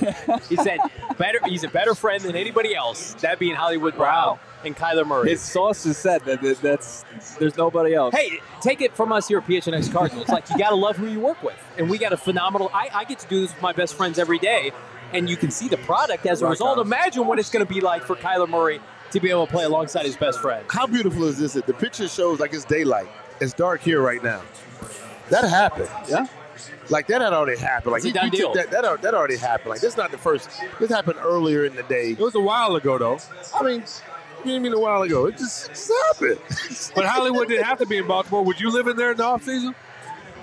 He said better. He's a better friend than anybody else. That being Hollywood Brown Wow. and Kyler Murray. His sources said that, that that's there's nobody else. Hey, take it from us here at PHNX Cardinals. Like you got to love who you work with, and we got a phenomenal. I, I get to do this with my best friends every day, and you can see the product as a result. Imagine what it's going to be like for Kyler Murray to be able to play alongside his best friend. How beautiful is this? That the picture shows like it's daylight. It's dark here right now. That happened. Yeah. Like that had already happened. Like It's a done took deal. that, that, that already happened. Like this is not the first. This happened earlier in the day. It was a while ago, though. I mean, you didn't mean a while ago. It just, it just happened. But Hollywood didn't have to be in Baltimore. Would you live in there in the off season?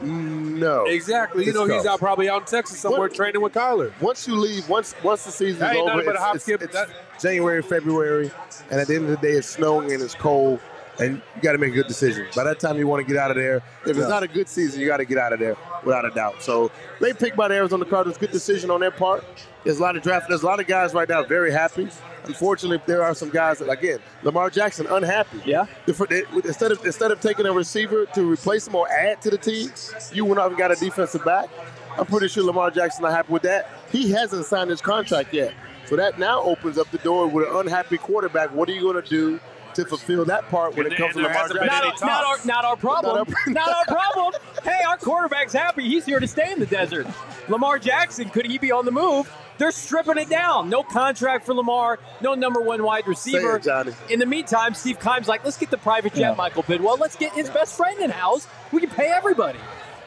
no. Exactly. You It's know, he's out probably out in Texas somewhere What- training with Kyler. Once you leave, once once the season's over, nothing but a it's, hop, it's- skip. it's January, February, and at the end of the day, it's snowing and it's cold, and you got to make a good decision. By that time, you want to get out of there. If it's not a good season, you got to get out of there without a doubt. So they picked by the Arizona Cardinals. Good decision on their part. There's a lot of draft. There's a lot of guys right now very happy. Unfortunately, there are some guys that, again, Lamar Jackson unhappy. Yeah. The- for- they- Instead of instead of taking a receiver to replace him or add to the team, you went out and got a defensive back. I'm pretty sure Lamar Jackson not happy with that. He hasn't signed his contract yet, so that now opens up the door with an unhappy quarterback. What are you going to do to fulfill that part when And it comes to there Lamar hasn't? Not, our, not, our, talks. not our problem. Not Not our- our problem. Hey, our quarterback's happy. He's here to stay in the desert. Lamar Jackson, could he be on the move? They're stripping it down. No contract for Lamar. No number one wide receiver. it, Johnny. In the meantime, Steve Keim's like, let's get the private jet, Yeah. Michael Bidwill. Let's get his best friend in house. We can pay everybody.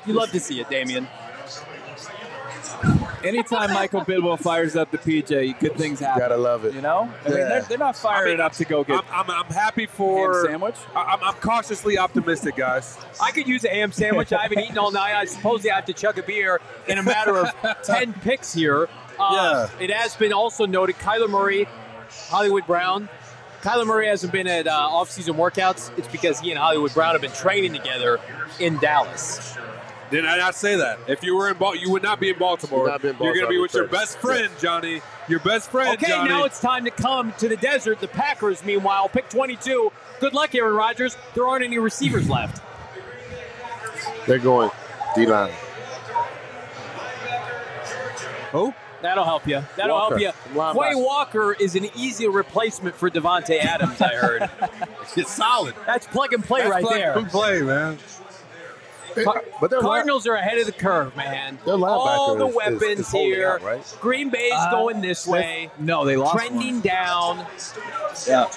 You love to see it, Damien. Anytime Michael Bidwill fires up the PJ, good things happen. Gotta love it. You know, I mean, they're, they're not firing I mean, up to go get I'm, I'm, I'm happy ham for. sandwich. I- I'm, I'm cautiously optimistic, guys. I could use a ham sandwich. I haven't eaten all night. I suppose I have to chug a beer in a matter of 10 picks here. Uh, It has been also noted Kyler Murray, Hollywood Brown. Kyler Murray hasn't been at uh, off-season workouts. It's because he and Hollywood Brown have been training together in Dallas. Did I not say that? If you were in Baltimore, you would not be in Baltimore. Not be in You're going to be with your best friend, Johnny. Your best friend, Okay, Johnny. now it's time to come to the desert. The Packers, meanwhile, pick 22. Good luck, Aaron Rodgers. There aren't any receivers left. They're going D line. Who? That'll help you. That'll Walker, help you. linebacker. Quay Walker is an easy replacement for Davante Adams, I heard. It's solid. That's plug and play That's right plug there. Plug and play, man. Car- but their li- Cardinals are ahead of the curve, man. Their linebacker All the is- is- weapons is holding here. out, right? Green Bay's Uh, going this way, No, they lost. trending one. down. Yeah.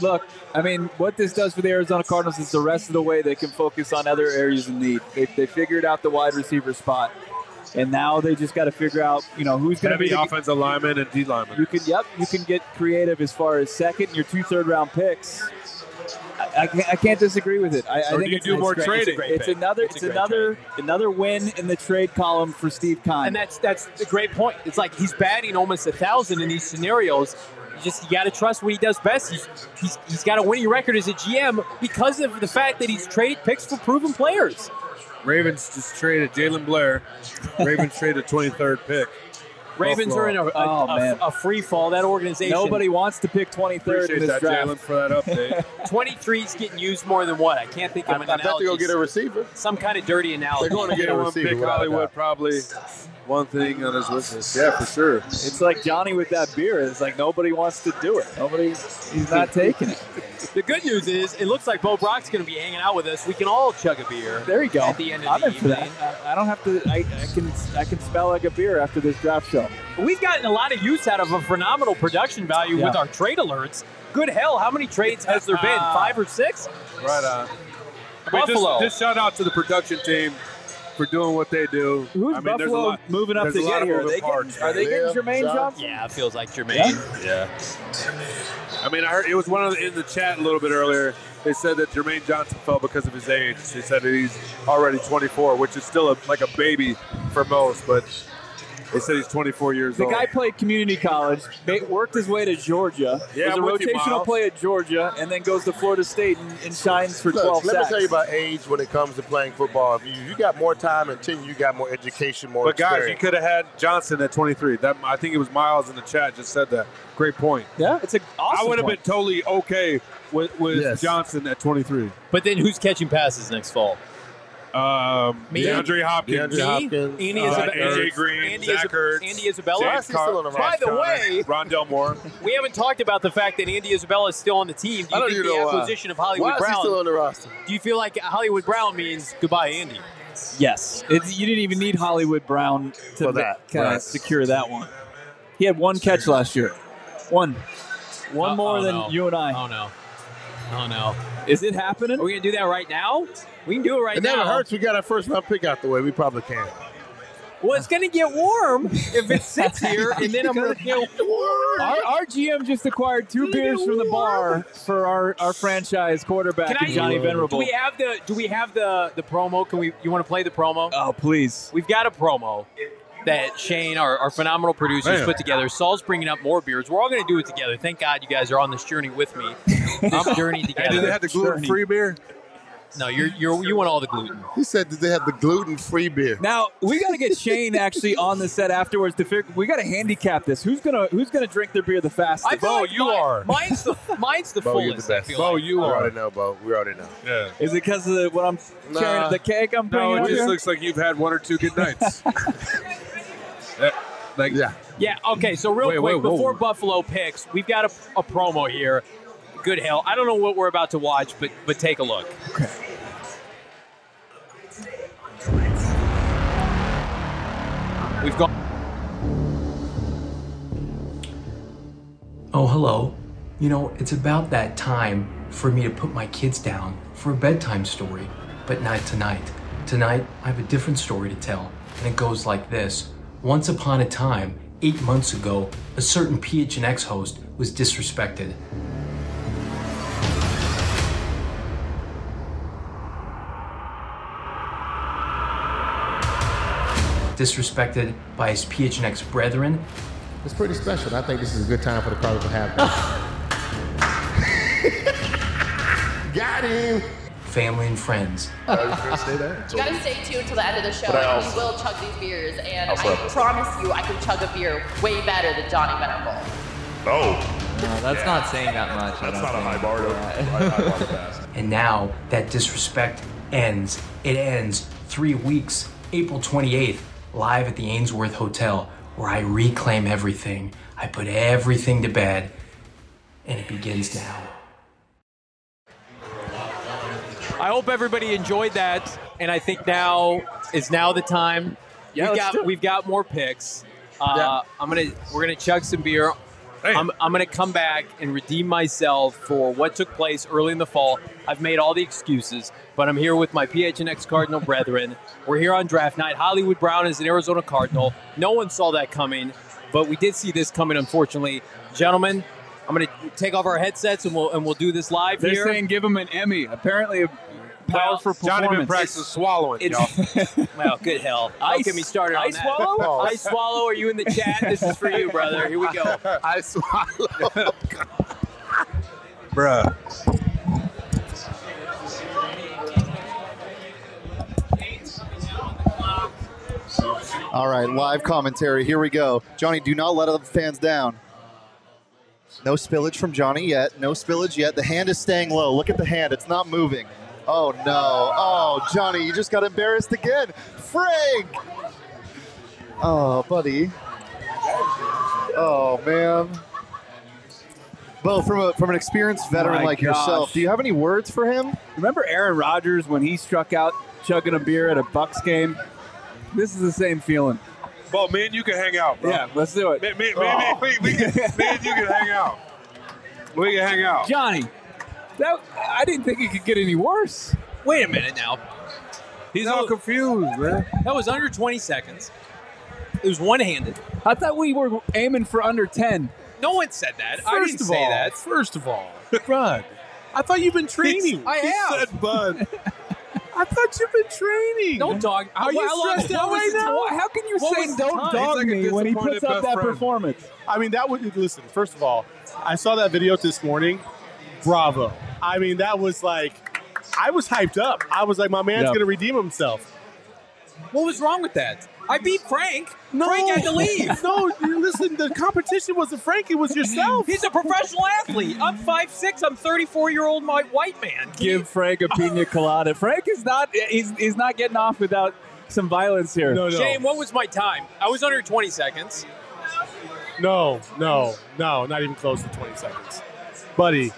Look, I mean, what this does for the Arizona Cardinals is the rest of the way they can focus on other areas of need. They, they figured out the wide receiver spot, and now they just got to figure out, you know, who's going to be the, offensive lineman and D lineman. You can, yep, you can get creative as far as second and your two third round picks. I, I, can't, disagree with it. I, I think do you it's, do it's more great. trading? It's, great- it's another, It's it's, great another, another win in the trade column for Steve Keim. And that's that's a great point. It's like he's batting almost a thousand in these scenarios. You just you got to trust what he does best. He's, he's he's got a winning record as a GM because of the fact that he's traded picks for proven players. Ravens just traded Jalen Blair. Ravens traded 23rd pick. Ravens Buffalo. are in a, a, Oh, a- a free fall. That organization. Nobody wants to pick 23rd in Appreciate this that, draft. Jalen, for that update. 23 is getting used more than what? I can't think I, of an I bet they go analogy. get a receiver. Some kind of dirty analogy. They're going to get a receiver. pick Hollywood probably one thing on his list. Yeah, for sure. It's like Johnny with that beer. It's like nobody wants to do it. Nobody, he's not taking it. The good news is, it looks like Bo Brack's going to be hanging out with us. We can all chug a beer. There you go. At the end of I'm the in for that. evening. I, I don't have to. I, I can. I can smell like a beer after this draft show. We've gotten a lot of use out of a phenomenal production value Yeah. with our trade alerts. Good hell, how many trades has there been? Five or six? Right on. I mean, Buffalo. Just, just shout out to the production team for doing what they do. Who's I mean, there's a Buffalo lot, moving up to get here? Are they parts, getting, are they getting Jermaine Yeah, Johnson? Yeah, it feels like Jermaine. Yeah. I mean, I heard it was one of the, in the chat a little bit earlier. They said that Jermaine Johnson fell because of his age. They said that he's already 24, which is still a, like a baby for most, but they said he's 24 years The old. The guy played community college, worked his way to Georgia. Yeah, was a I'm with you, rotational Miles. play at Georgia, and then goes to Florida State and, and shines for 12 Look, let me tell you about age when it comes to playing football. If you, you got more time and ten, you got more education, more but guys, you could have had Johnson at 23. That I think it was Miles in the chat just said that. Great point. yeah, it's a awesome I would have been totally okay with, with Yes. Johnson at 23. But then who's catching passes next fall? Um, Me? DeAndre Hopkins. DeAndre Me? Hopkins, Andy, uh, Isabella, AJ Green, Andy, Zach Isab- Ertz, Andy Isabella. Why is still on the By roster? the way, Rondale Moore. we haven't talked about the fact that Andy Isabella is still on the team. Do I you don't think the know why. acquisition of Hollywood Why is he still on the roster? do you feel like Hollywood Brown means goodbye, Andy? Yes, It's- you didn't even need Hollywood Brown to For that, kind of right. secure that one. He had one catch last year. One. One Uh, more oh, than no. you and I. Oh no. Oh no. Is it happening? Are we gonna do that right now? We can do it right It now. It never hurts. We got our first round pick out the way. We probably can. Well, it's gonna get warm if it sits here, and then I'm gonna get warm. Our, our GM just acquired two beers from the bar for our, our franchise quarterback, Can I, Johnny do Venerable. we have the Do we have the the promo? Can we? You want to play the promo? oh, please. We've got a promo that Shane, our, our phenomenal producers, Man. put together. Saul's bringing up more beers. We're all going to do it together. Thank God you guys are on this journey with me. This journey Hey, together. did they have the gluten free beer? no, you're you're you want all the gluten. He said that they have the gluten free beer. Now we got to get Shane actually on the set afterwards to figure. We got to handicap this. Who's gonna Who's gonna drink their beer the fastest? I feel Bo, like you mine- are. Mine's the mine's the Bo, you're the best. Bo, like. you We are. already know, Bo. We already know. Yeah. Is it because of the, what I'm Nah. carrying, the cake I'm bringing No, it just here? looks like you've had one or two good nights. That- like, Yeah. Yeah. Okay. So real Wait, quick, wait, whoa. before Buffalo picks, we've got a, a promo here. Good hell. I don't know what we're about to watch, but but take a look. Okay. We've got. Oh, hello. You know, it's about that time for me to put my kids down for a bedtime story, but not tonight. Tonight, I have a different story to tell, and it goes like this. Once upon a time, eight months ago, a certain PHNX host was disrespected. Disrespected by his PHNX brethren It's pretty special. I think this is a good time for the Cardinals to have this. Got him. Family and friends. You gotta stay tuned till the end of the show. and we will chug these beers, and I promise you, I can chug a beer way better than Johnny Venerable. Oh. No, that's not saying that much. That's not a high bar to And now that disrespect ends. It ends three weeks, April 28th, live at the Ainsworth Hotel, where I reclaim everything. I put everything to bed, and it begins now. I hope everybody enjoyed that, and I think now is now the time. Yeah, we've got we've got more picks. Uh, Yeah. I'm gonna we're gonna chug some beer. Hey. I'm, I'm gonna come back and redeem myself for what took place early in the fall. I've made all the excuses, but I'm here with my PHNX Cardinal brethren. We're here on draft night. Hollywood Brown is an Arizona Cardinal. No one saw that coming, but we did see this coming. Unfortunately, gentlemen, I'm gonna take off our headsets and we'll and we'll do this live They're here. saying give him an Emmy. Apparently, a Well, powerful Johnny been performance. practicing swallowing, y'all. Well, good hell. Don't Ice- get me started on ice that. swallow? Ice swallow. Are you in the chat? This is for you, brother. Here we go. I swallow. Bruh. All right, live commentary. Here we go. Johnny, do not let the fans down. No spillage from Johnny yet. No spillage yet. The hand is staying low. Look at the hand. It's not moving. Oh, no. Oh, Johnny, you just got embarrassed again. Frank! Oh, buddy. Oh, man. Bo, from, a, from an experienced veteran My like yourself, do you have any words for him? Remember Aaron Rodgers when he struck out chugging a beer at a Bucks game? This is the same feeling. Bo, me and you can hang out, bro. Yeah, let's do it. Me, me, me, me, we, we can, me and you can hang out. We can hang out. Johnny, that I didn't think it could get any worse. Wait a minute now. He's all confused, man. That was under 20 seconds. It was one-handed. I thought we were aiming for under 10. No one said that. I didn't First of say all, that. first of all, Bud, I thought you've been training. I He have. said, Bud. I thought you've been training. Don't dog. Are you How long- stressed out right now? time? How can you What say don't time? dog like me when he puts up that friend. performance? I mean, that would listen. First of all, I saw that video this morning. Bravo. I mean, that was like, I was hyped up. I was like, my man's Yeah. going to redeem himself. What was wrong with that? I beat Frank. No, Frank had to leave. no, listen, the competition wasn't Frank, it was yourself. He's a professional athlete. I'm 5'6". I'm 34 year old white man. Can Give Frank a pina colada. Frank is not he's, he's not getting off without some violence here. No, you- no. Shane, what was my time? I was under 20 seconds. No, no, no, not even close to 20 seconds. Buddy,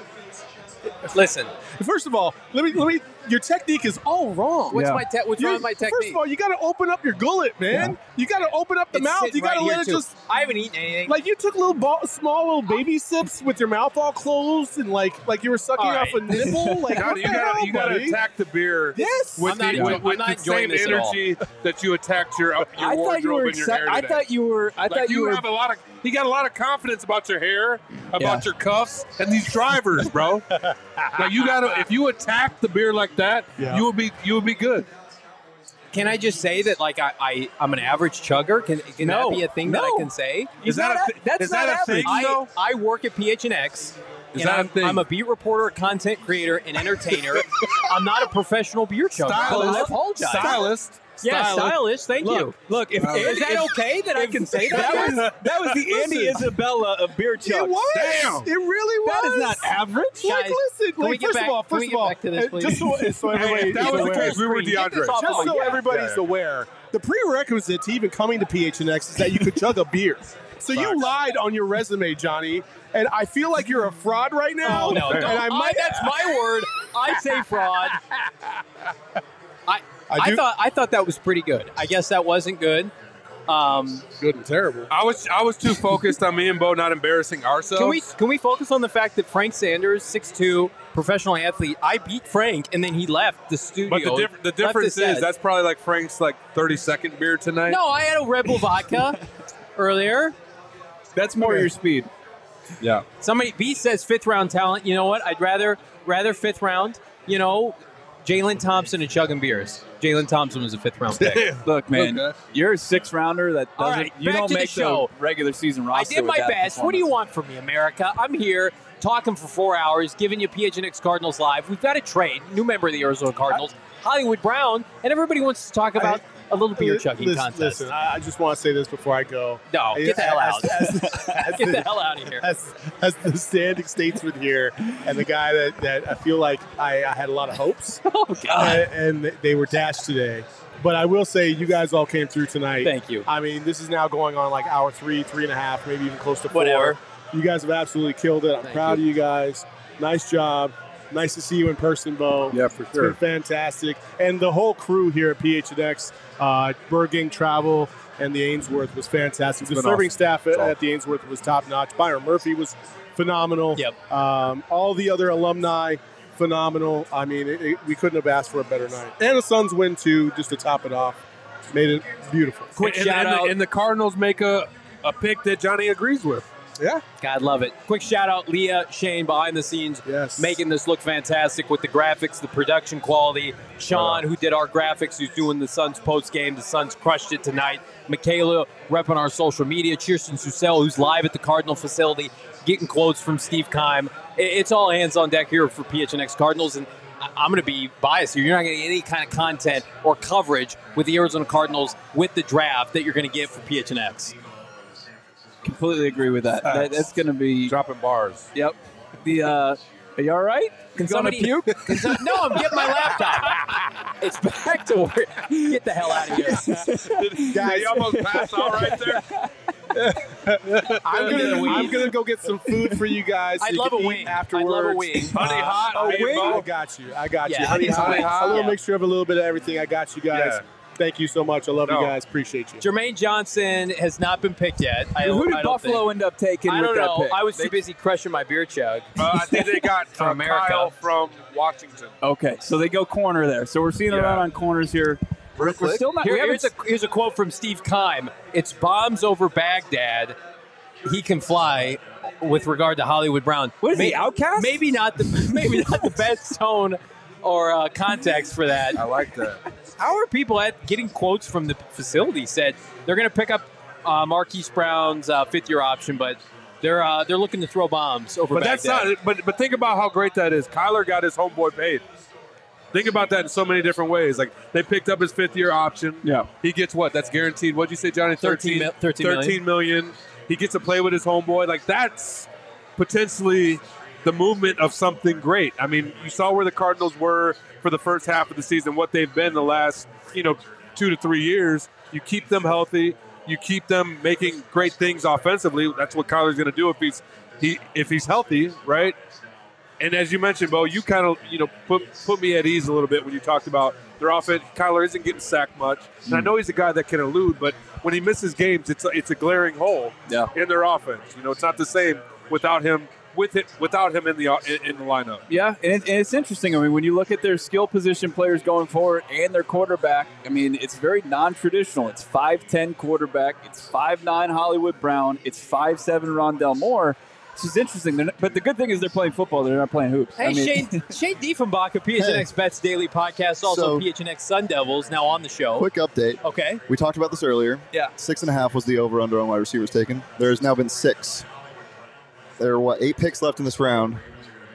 Listen, first of all, let me, let me, your technique is all wrong. what's Yeah. my te- what's wrong with my technique? First of all, you got to open up your gullet, man. You got to open up the It's mouth. sitting You got to right let it too. just I haven't eaten anything. like you took little ball, small little baby sips with your mouth all closed and like like you were sucking All off right. a nipple. Like Johnny, what you the gotta, hell, you gotta buddy? attack the beer Yes. with I'm not the, enjoy- with, with I'm not the enjoying same this at all. energy that you attacked your, your I wardrobe thought you were and your exci- hair I today. thought you were I like thought you, you were have a lot of he got a lot of confidence about your hair, about Yeah. your cuffs, and these drivers, bro. like you gotta if you attack the beer like that, Yeah. you will be you will be good. Can I just say that like I, I I'm an average chugger? Can can No. that be a thing that I can say? He's Is that not a a- that's is not that a thing? average. I. I work at PHNX. Is and that a I'm, thing? I'm a beat reporter, content creator, and entertainer. I'm not a professional beer chugger. Stylist. I apologize. Stylist. Yeah, Stylist. stylish. Thank Look, you. look, if Is that okay that I can say that? that was that was the Andy Isabella of beer chugs. It was. Damn. It really was. That is not average. Like, Guys, listen. can Like, we get first back- of all, first of all, back to this, uh, just so, so everybody if that is was the case, we were Get this DeAndre. off Just Oh, so yeah. everybody's Yeah. aware, the prerequisite to even coming to PHNX is that you could chug a beer. So you lied on your resume, Johnny, and I feel like you're a fraud right now. Oh, no, and don't. I might. that's my word. I say fraud. I, I I, thought I thought that was pretty good. I guess that wasn't good. Um, good and terrible. I was I was too focused on me and Bo not embarrassing ourselves. can we can we focus on the fact that Frank Sanders, 6'2", professional athlete, I beat Frank and then he left the studio. But the, diff- the left the difference set. is that's probably like Frank's like thirty second beer tonight. no, I had a Red Bull vodka earlier. That's more your speed. Yeah. Somebody B says fifth round talent. You know what? I'd rather rather fifth round. You know, Jalen Thompson and chugging beers. Jalen Thompson was a fifth round pick. Look, man, Okay. you're a six rounder that doesn't. right, you don't make the make show. regular season roster. I did my best. What do you want from me, America? I'm here talking for four hours, giving you PHNX Cardinals live. We've got a trade, new member of the Arizona Cardinals, Hollywood Brown, and everybody wants to talk about a little beer chugging listen, contest. Listen, I I just want to say this before I go. no, get the hell out. As, as, as Get the- the hell out of here. as, as the standing statesman here, and the guy that, that I feel like I, I had a lot of hopes, Oh, God. and, and they were dashed today. But I will say, you guys all came through tonight. Thank you. I mean, this is now going on like hour three, three and a half, maybe even close to four. Whatever. You guys have absolutely killed it. I'm Thank proud you. of you guys. Nice job. Nice to see you in person, Bo. Yeah, for It's sure. been fantastic. And the whole crew here at PHNX, uh, Burgang Travel and the Ainsworth was fantastic. the serving awesome. staff at, It's at the Ainsworth was top notch. Byron Murphy was phenomenal. Yep. Um, all the other alumni, phenomenal. I mean, it, it- we couldn't have asked for a better night. And the Suns win too, just to top it off. Made it beautiful. Quick and, shout and out. The, and the Cardinals make a, a pick that Johnny agrees with. Yeah. God love it. Quick shout out, Leah Shane behind the scenes, Yes. making this look fantastic with the graphics, the production quality. Sean, who did our graphics, who's doing the Suns post game. The Suns crushed it tonight. Michaela, repping our social media. Kirsten Susel, who's live at the Cardinal facility, getting quotes from Steve Keim. It's all hands on deck here for PHNX Cardinals, and I'm going to be biased here. You're not going to get any kind of content or coverage with the Arizona Cardinals with the draft that you're going to get for PHNX. Completely agree with that. that that's going to be. Dropping bars. Yep. The uh, are you all right? Can You gonna somebody puke? Can some- no, I'm getting my laptop. it's back to work. Get the hell out of here. Guys, you almost passed out right there. I'm gonna. I'm gonna go get some food for you guys. so I'd you love can a eat wing. I'd afterwards. love a wing. Honey hot, A wing? I got you. I got Yeah, you. Honey honey hot. hot. A little Yeah. mixture of a little bit of everything. I got you guys. Yeah. Thank you so much. I love No. you guys. Appreciate you. Jermaine Johnson has not been picked yet. I, Who did I Buffalo think. end up taking I don't that know. pick? I was too busy crushing my beer chug. Uh, I think they got From uh, America. Kyle from Washington. Okay, so they go corner there. So we're seeing Yeah. lot on corners here. We're, we're still not. Here- here's, a, here's a quote from Steve Keim. It's bombs over Baghdad. He can fly. With regard to Hollywood Brown, What is he, OutKast? Maybe not the maybe not the best tone or uh, context for that. I like that. How are people at getting quotes from the facility? Said they're going to pick up uh, Marquise Brown's uh, fifth year option, but they're uh, they're looking to throw bombs over But that's not. But but think about how great that is. Kyler got his homeboy paid. Think about that in so many different ways. Like they picked up his fifth year option. Yeah. He gets what? That's guaranteed. What'd you say, Johnny? 13 mil- 13 million. 13 million. He gets to play with his homeboy. Like that's potentially the movement of something great. I mean, you saw where the Cardinals were for the first half of the season, what they've been the last, you know, two to three years. You keep them healthy. You keep them making great things offensively. That's what Kyler's going to do if he's he if he's healthy, right? And as you mentioned, Bo, you kind of you know put put me at ease a little bit when you talked about their offense. Kyler isn't getting sacked much, and I mm. know he's a guy that can elude, but when he misses games, it's a, it's a glaring hole Yeah. in their offense. You know, it's not the same without him with it without him in the uh, in, in the lineup. Yeah, and, it, and it's interesting. I mean, when you look at their skill position players going forward and their quarterback, I mean, it's very non-traditional. It's five ten quarterback. It's five nine Hollywood Brown. It's five seven Rondale Moore. This is interesting. Not- but the good thing is they're playing football. They're not playing hoops. Hey, I mean, Shane, Shane Diefenbach of PHNX Bets Daily Podcast, also So- PHNX Sun Devils, now on the show. Quick update. Okay. We talked about this earlier. Yeah. Six and a half was the over under on wide receivers taken. There's now been six. There are what eight picks left in this round.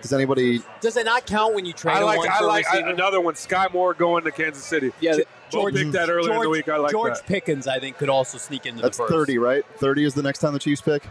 Does anybody? Does it not count when you trade I like one I for a like I, another one. Skyy Moore going to Kansas City. Yeah, George picked that earlier George, in the week. I like George that. Pickens, I think, could also sneak into That's the first. thirty, right? Thirty is the next time the Chiefs pick.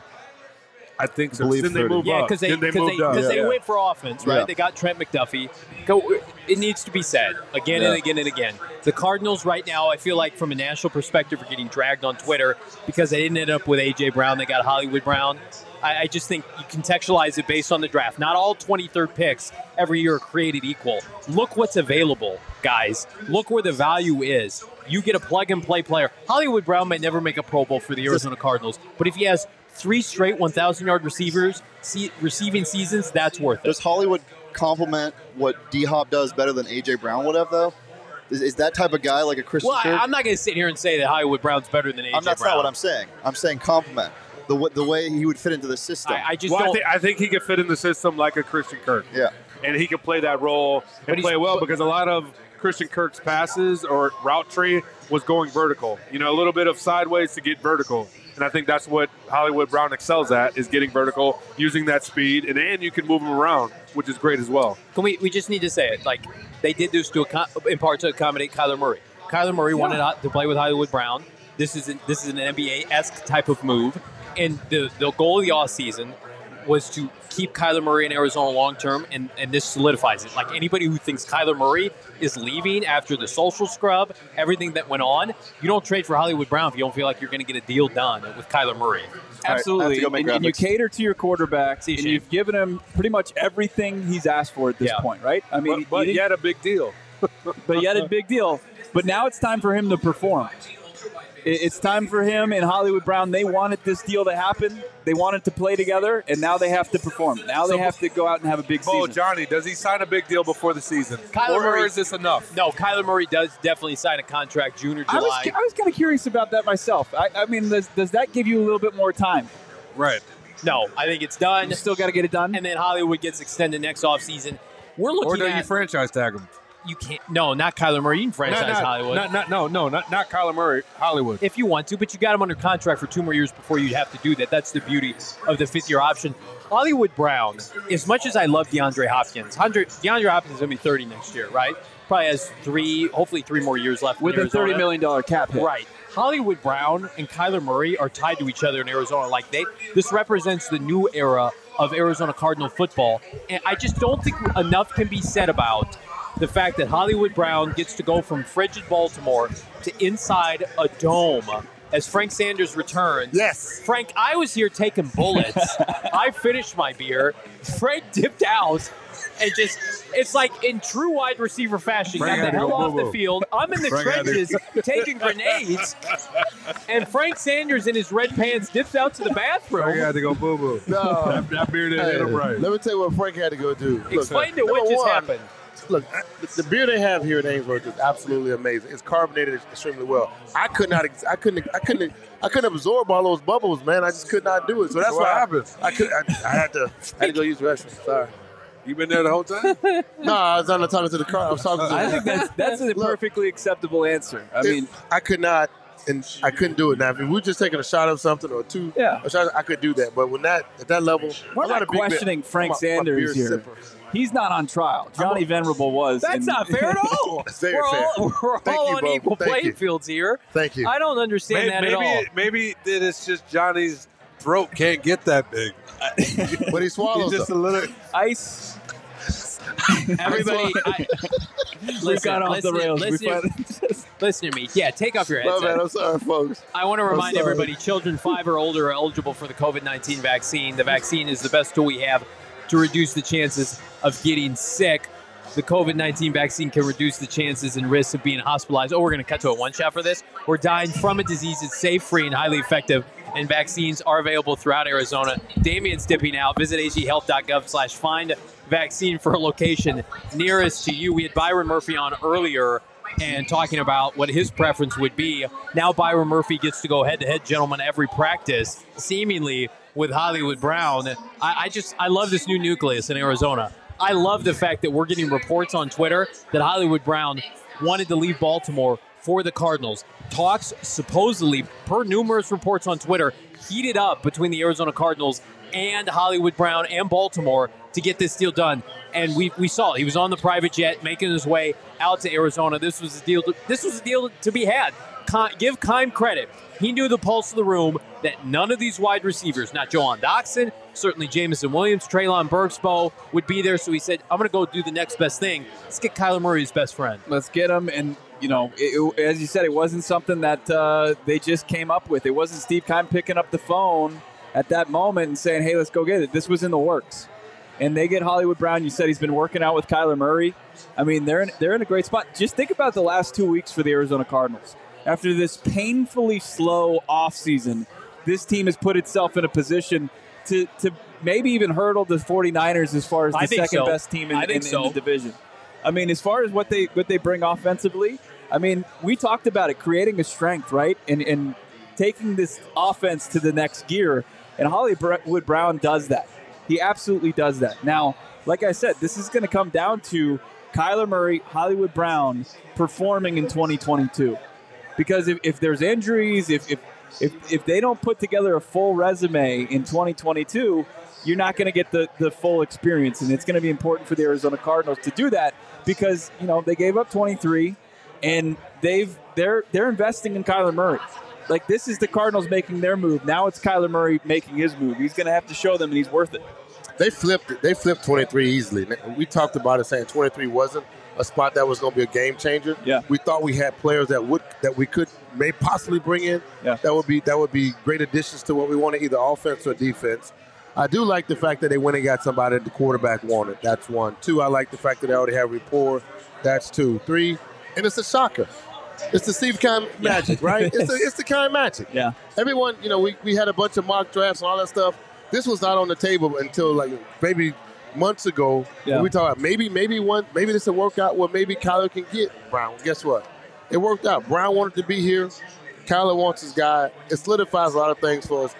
I think so. believe Then they 30. move Yeah, up. because they Then they because they, moved up. 'cause they Yeah. went for offense, right? Yeah. They got Trent McDuffie. Go. It needs to be said again and again and again. The Cardinals right now, I feel like from a national perspective, are getting dragged on Twitter because they didn't end up with AJ Brown. They got Hollywood Brown. I, I just think you contextualize it based on the draft. Not all 23rd picks every year are created equal. Look what's available, guys. Look where the value is. You get a plug and play player. Hollywood Brown may never make a Pro Bowl for the Arizona Cardinals, but if he has three straight 1,000 yard receivers, see, receiving seasons, that's worth it. Does Hollywood complement what D Hop does better than AJ Brown would have though? Is, is that type of guy like a Christian Well, I, I'm not going to sit here and say that Hollywood Brown's better than AJ Brown. I'm- that's Brown. not what I'm saying. I'm saying complement the the way he would fit into the system. I, I just Well, I don't. think, I think he could fit in the system like a Christian Kirk. yeah. and he could play that role and play well but- because a lot of Christian Kirk's passes or route tree was going vertical. You know, a little bit of sideways to get vertical. And I think that's what Hollywood Brown excels at is getting vertical, using that speed, and then you can move him around, which is great as well. Can we? We just need to say it. Like they did this to in part to accommodate Kyler Murray. Kyler Murray wanted to play with Hollywood Brown. This is an, this is an NBA esque type of move, and the the goal of the offseason, was to keep Kyler Murray in Arizona long term, and, and this solidifies it. Like anybody who thinks Kyler Murray is leaving after the social scrub, everything that went on, you don't trade for Hollywood Brown if you don't feel like you're going to get a deal done with Kyler Murray. Absolutely. go make and, and you cater to your quarterback, See, and Shane. you've given him pretty much everything he's asked for at this Yeah. point, right? I mean, But, but he yet a big deal. but yet a big deal. But now it's time for him to perform. It- It's time for him and Hollywood Brown. They wanted this deal to happen. They wanted to play together, and now they have to perform. Now they So- have to go out and have a big Bo, season. Johnny, does he sign a big deal before the season? Kyler or, Murray- or is this enough? No, Kyler Murray does definitely sign a contract June or I was, July. I was kind of curious about that myself. I, I mean, does, does that give you a little bit more time? Right. no, I think it's done. You still got to get it done. And then Hollywood gets extended next offseason. We're looking Or do you franchise tag him? You can't no, not Kyler Murray. You can franchise not, Hollywood. Not, not, no, no, not, not Kyler Murray. Hollywood. if you want to, but you got him under contract for two more years before you'd have to do that. That's the beauty of the fifth year option. Hollywood Brown, as much as I love DeAndre Hopkins, 100, DeAndre Hopkins is going to be 30 next year, right? Probably has three, hopefully three more years left. with a $30 million cap hit. Right. Hollywood Brown and Kyler Murray are tied to each other in Arizona. Like they, this represents the new era of Arizona Cardinal football, and I just don't think enough can be said about the fact that Hollywood Brown gets to go from frigid Baltimore to inside a dome as Frank Sanders returns. Yes. Frank, I was here taking bullets. I finished my beer. Frank dipped out. And just, it's like in true wide receiver fashion, Frank got the hell off the field. I'm in the Frank trenches taking grenades, and Frank Sanders in his red pants dips out to the bathroom. Frank had to go boo boo. No. that, that beer didn't Hey, hit him right. Let me tell you what Frank had to go do. Look, Explain to what just one, happened. Look, the beer they have here in Ainsworth is absolutely amazing. It's carbonated extremely well. I could not, I couldn't, I couldn't, I couldn't absorb all those bubbles, man. I just could not do it. So that's what why I- happens. I, could, I, I had to, I had to go use the restroom. Sorry. You been there the whole time? No, I was on the talking to the car. I was talking to. I think that's that's a Look. perfectly acceptable answer. I mean, I could not, and I couldn't do it. Now, if we were just taking a shot of something or two, Yeah. a shot, I could do that. But when that at that level, we're I'm not a big beer- questioning Frank I'm a- I'm a beer Sanders here. sipper. He's not on trial. Johnny Venerable was. That's and- not fair at all. That's very we're fair. all, we're all you, on Bo. equal Thank playing you. fields here. Thank you. I don't understand maybe, that maybe, at all. maybe that it's just Johnny's throat can't get that big. But he swallows He's just a little. Ice. Everybody, I, we listen, got off the listen, rails. We Listen, finally- listen to me. Yeah, take off your My headset. bad. I'm sorry, folks. I want to remind everybody children five or older are eligible for the COVID 19 vaccine. The vaccine is the best tool we have to reduce the chances of getting sick. The COVID 19 vaccine can reduce the chances and risks of being hospitalized. Oh, we're going to cut to a one shot for this. We're dying from a disease that's safe, free, and highly effective. And vaccines are available throughout Arizona. Damien's dipping out. Visit aghealth.gov slash find vaccine for a location nearest to you. We had Byron Murphy on earlier and talking about what his preference would be. Now Byron Murphy gets to go head to head, gentlemen, every practice, seemingly with Hollywood Brown. I, I just I love this new nucleus in Arizona. I love the fact that we're getting reports on Twitter that Hollywood Brown wanted to leave Baltimore for the Cardinals. Talks supposedly, per numerous reports on Twitter, heated up between the Arizona Cardinals and Hollywood Brown and Baltimore to get this deal done. And we, we saw it. He was on the private jet making his way out to Arizona. This was a deal. To, this was a deal to be had. Give Keim credit. He knew the pulse of the room that none of these wide receivers, not Jahan Dotson, certainly Jameson Williams, Treylon Burksbo, would be there. So he said, "I'm going to go do the next best thing. Let's get Kyler Murray's best friend." Let's get him. And, you know, it, it- as you said, it wasn't something that uh, they just came up with. It wasn't Steve Keim picking up the phone at that moment and saying, hey, let's go get it. This was in the works. And they get Hollywood Brown. You said he's been working out with Kyler Murray. I mean, they're in, they're in a great spot. Just think about the last two weeks for the Arizona Cardinals. After this painfully slow offseason, this team has put itself in a position to, to maybe even hurdle the 49ers as far as the second so. best team in, I think in- in so. the division. I mean, as far as what they what they bring offensively, I mean, we talked about it, creating a strength, right, and and taking this offense to the next gear. And Hollywood Brown does that. He absolutely does that. Now, like I said, this is going to come down to Kyler Murray, Hollywood Brown performing in 2022. Because if, if there's injuries, if, if if if they don't put together a full resume in 2022, you're not going to get the, the full experience. And it's going to be important for the Arizona Cardinals to do that because, you know, they gave up 23 and they've they're they're investing in Kyler Murray. like this is the Cardinals making their move. Now it's Kyler Murray making his move. He's going to have to show them, and he's worth it. They flipped it. They flipped 23 easily. We talked about it saying 23 wasn't a spot that was going to be a game changer. Yeah. We thought we had players that would that we could may possibly bring in. Yeah. That would be that would be great additions to what we wanted, either offense or defense. I do like the fact that they went and got somebody that the quarterback wanted. That's one. Two, I like the fact that they already have rapport. That's two. Three, and it's a shocker. It's the Steve Keim magic, right? It's the, it's the Keim magic. Yeah. Everyone, you know, we, we had a bunch of mock drafts and all that stuff. This was not on the table until like maybe months ago. Yeah. We talked about maybe maybe one maybe this will work out where maybe Kyler can get Brown. Guess what? It worked out. Brown wanted to be here. Kyler wants his guy. It solidifies a lot of things for us.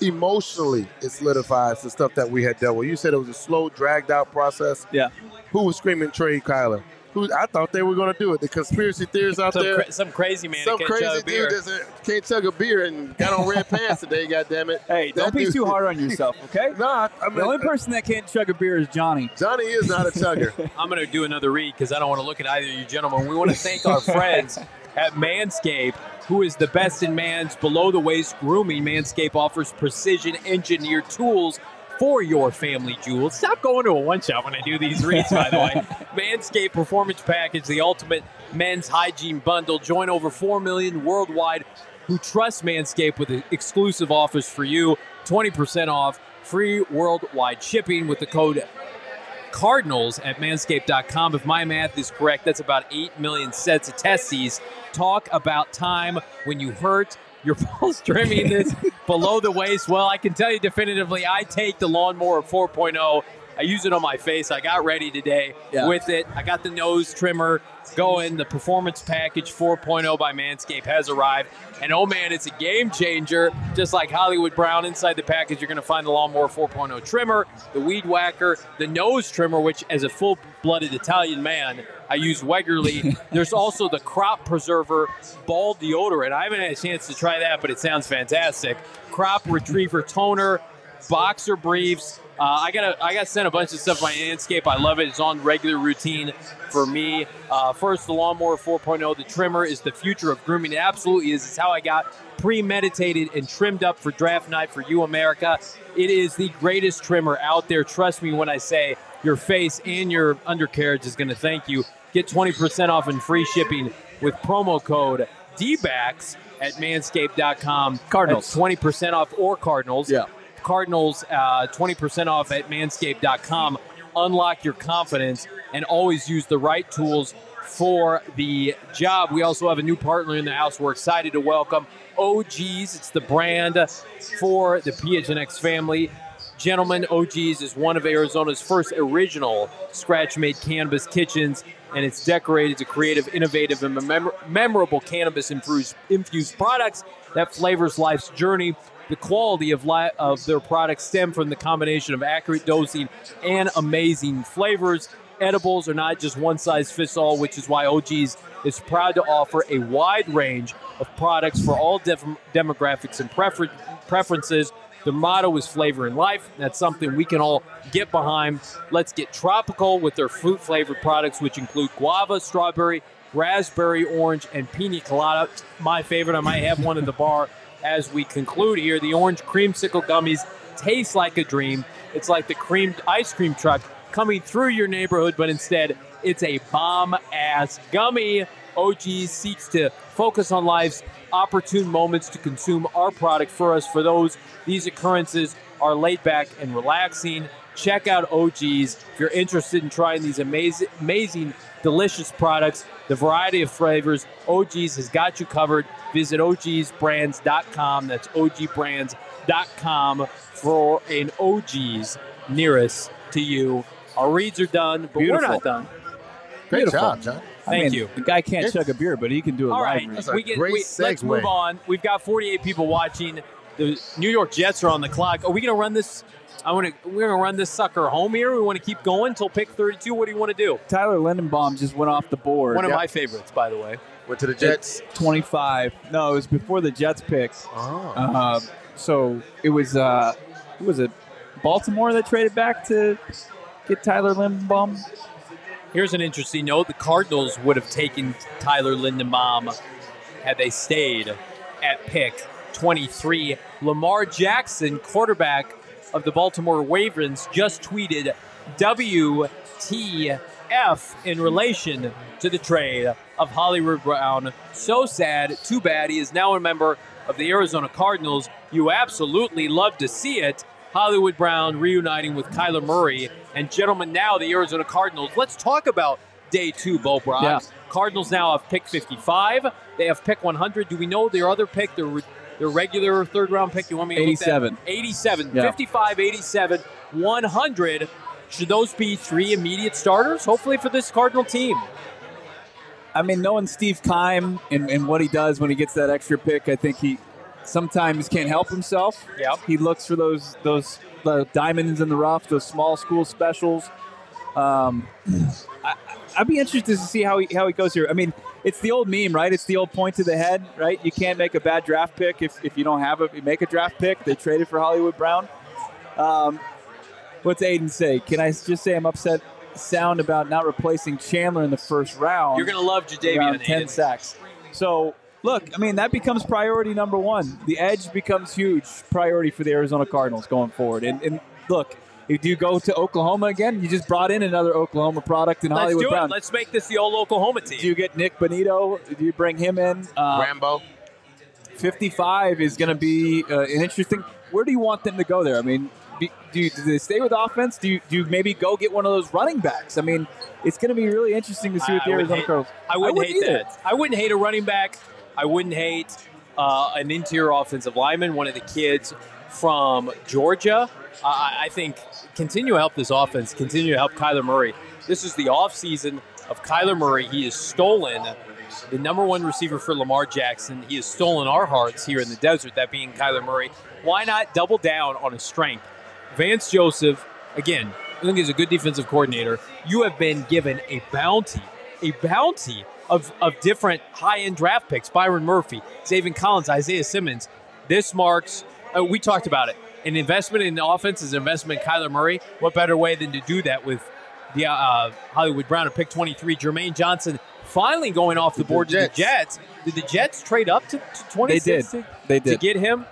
Emotionally, it solidifies the stuff that we had dealt with. You said it was a slow, dragged out process. Yeah. Who was screaming trade Kyler? Who I thought they were going to do it. The conspiracy theorists out Some, there. cra- some crazy man Some crazy chug a beer. dude that can't chug a beer and got on red pants today. God damn it! Hey, don't That be too hard on yourself, okay? Nah, I mean, the only uh, person that can't chug a beer is Johnny. Johnny is not a chugger. I'm going to do another read because I don't want to look at either of you gentlemen. We want to thank our friends at Manscaped, who is the best in man's below the waist grooming. Manscaped offers precision engineered tools for your family jewels. Stop going to a one shot when I do these reads, by the way. Manscaped Performance Package, the ultimate men's hygiene bundle. Join over 4 million worldwide who trust Manscaped with an exclusive offers for you 20% off, free worldwide shipping with the code Cardinals at manscaped.com. If my math is correct, that's about 8 million sets of testes. Talk about time when you hurt your balls trimming this below the waist. Well, I can tell you definitively, I take the lawnmower 4.0. I use it on my face. I got ready today Yeah. with it. I got the nose trimmer going. The performance package 4.0 by Manscaped has arrived. And oh man, it's a game changer. Just like Hollywood Brown, inside the package, you're going to find the Lawnmower 4.0 trimmer, the Weed Whacker, the nose trimmer, which, as a full blooded Italian man, I use regularly. There's also the Crop Preserver Ball Deodorant. I haven't had a chance to try that, but it sounds fantastic. Crop Reviver Toner, boxer briefs. Uh, I got I got sent a bunch of stuff by Manscaped. I love it. It's on regular routine for me. Uh, first, the lawnmower 4.0. The trimmer is the future of grooming. It absolutely is. It's how I got premeditated and trimmed up for draft night for you, America. It is the greatest trimmer out there. Trust me when I say your face and your undercarriage is going to thank you. Get 20% off and free shipping with promo code DBAX at manscaped.com. Cardinals. That's 20% off or Cardinals. Yeah. Cardinals, uh, 20% off at manscaped.com. Unlock your confidence and always use the right tools for the job. We also have a new partner in the house we're excited to welcome. OGs, it's the brand for the PHNX family. Gentlemen, OGs is one of Arizona's first original scratch made cannabis kitchens, and it's decorated to creative, innovative, and mem- memorable cannabis infused, products that flavors life's journey. The quality of, li- of their products stem from the combination of accurate dosing and amazing flavors. Edibles are not just one size fits all, which is why OGs is proud to offer a wide range of products for all demographics and prefer- preferences. The motto is flavor in life. That's something we can all get behind. Let's get tropical with their fruit flavored products, which include guava, strawberry, raspberry, orange, and pina colada. My favorite, I might have one in the bar as we conclude here. The orange creamsicle gummies taste like a dream. It's like the creamed ice cream truck coming through your neighborhood, but instead, it's a bomb ass gummy. OG seeks to focus on life's opportune moments to consume our product for us. For those, these occurrences are laid back and relaxing. Check out OGs if you're interested in trying these amazing, amazing, delicious products. The variety of flavors, OGs has got you covered. Visit OGsBrands.com. That's OGBrands.com for an OGs nearest to you. Our reads are done, but Beautiful. we're not done. Great Beautiful. job, John. I Thank mean, you. The guy can't It's- chug a beer, but he can do a All live right, read. That's a we get, great we, let's move on. We've got 48 people watching. The New York Jets are on the clock. Are we going to run this? I want to. We're going to run this sucker home here. We want to keep going until pick 32. What do you want to do? Tyler Linderbaum just went off the board. One of Yep. my favorites, by the way. Went to the Jets. 25. No, it was before the Jets pick. Oh. Uh, so it was uh, who was it? Baltimore that traded back to get Tyler Linderbaum. Here's an interesting note: the Cardinals would have taken Tyler Linderbaum had they stayed at pick 23. Lamar Jackson, quarterback of the Baltimore Ravens, just tweeted WTF in relation to the trade of Hollywood Brown. So sad, too bad. He is now a member of the Arizona Cardinals. You absolutely love to see it. Hollywood Brown reuniting with Kyler Murray. And gentlemen, now the Arizona Cardinals. Let's talk about day two, Bo Brack. Yeah. Cardinals now have pick 55. They have pick 100. Do we know their other pick, their, their regular third round pick? You want me to look that- 87. 87. Yeah. 55, 87, 100. Should those be three immediate starters, hopefully, for this Cardinal team? I mean, knowing Steve Keim and, and what he does when he gets that extra pick, I think he sometimes can't help himself. Yep. He looks for those those the diamonds in the rough, the small school specials. Um, I, I'd be interested to see how he how he goes here. I mean, it's the old meme, right? It's the old point to the head, right? You can't make a bad draft pick if, if you don't have a you make a draft pick. They traded for Hollywood Brown. Um, what's Aiden say? Can I just say I'm upset? Sound about not replacing Chandler in the first round. You're going to love Jadeveon around ten Aiden. sacks. So look, I mean that becomes priority number one. The edge becomes huge priority for the Arizona Cardinals going forward. And, and look, if you go to Oklahoma again, you just brought in another Oklahoma product in Let's Hollywood do Brown. it. Let's make this the old Oklahoma team. Do you get Nik Bonitto? Do you bring him in? Uh, Rambo. 55 is going to be uh, an interesting. Where do you want them to go there? I mean, be, do, you, do they stay with offense? Do you, do you maybe go get one of those running backs? I mean, it's going to be really interesting to see what I the wouldn't Arizona hate- Cardinals. I wouldn't, hate either. that. I wouldn't hate a running back. I wouldn't hate uh, an interior offensive lineman, one of the kids from Georgia. I I think continue to help this offense, continue to help Kyler Murray. This is the offseason of Kyler Murray. He has stolen the number one receiver for Lamar Jackson. He has stolen our hearts here in the desert, that being Kyler Murray. Why not double down on his strength? Vance Joseph, again, I think he's a good defensive coordinator. You have been given a bounty, a bounty of, of different high end draft picks Byron Murphy, Zaven Collins, Isaiah Simmons. This marks, uh, we talked about it. An investment in the offense is an investment in Kyler Murray. What better way than to do that with the uh, Hollywood Brown at pick 23? Jermaine Johnson finally going off the board to the Jets. Did the Jets trade up to, to 26 They did. to- They to get him?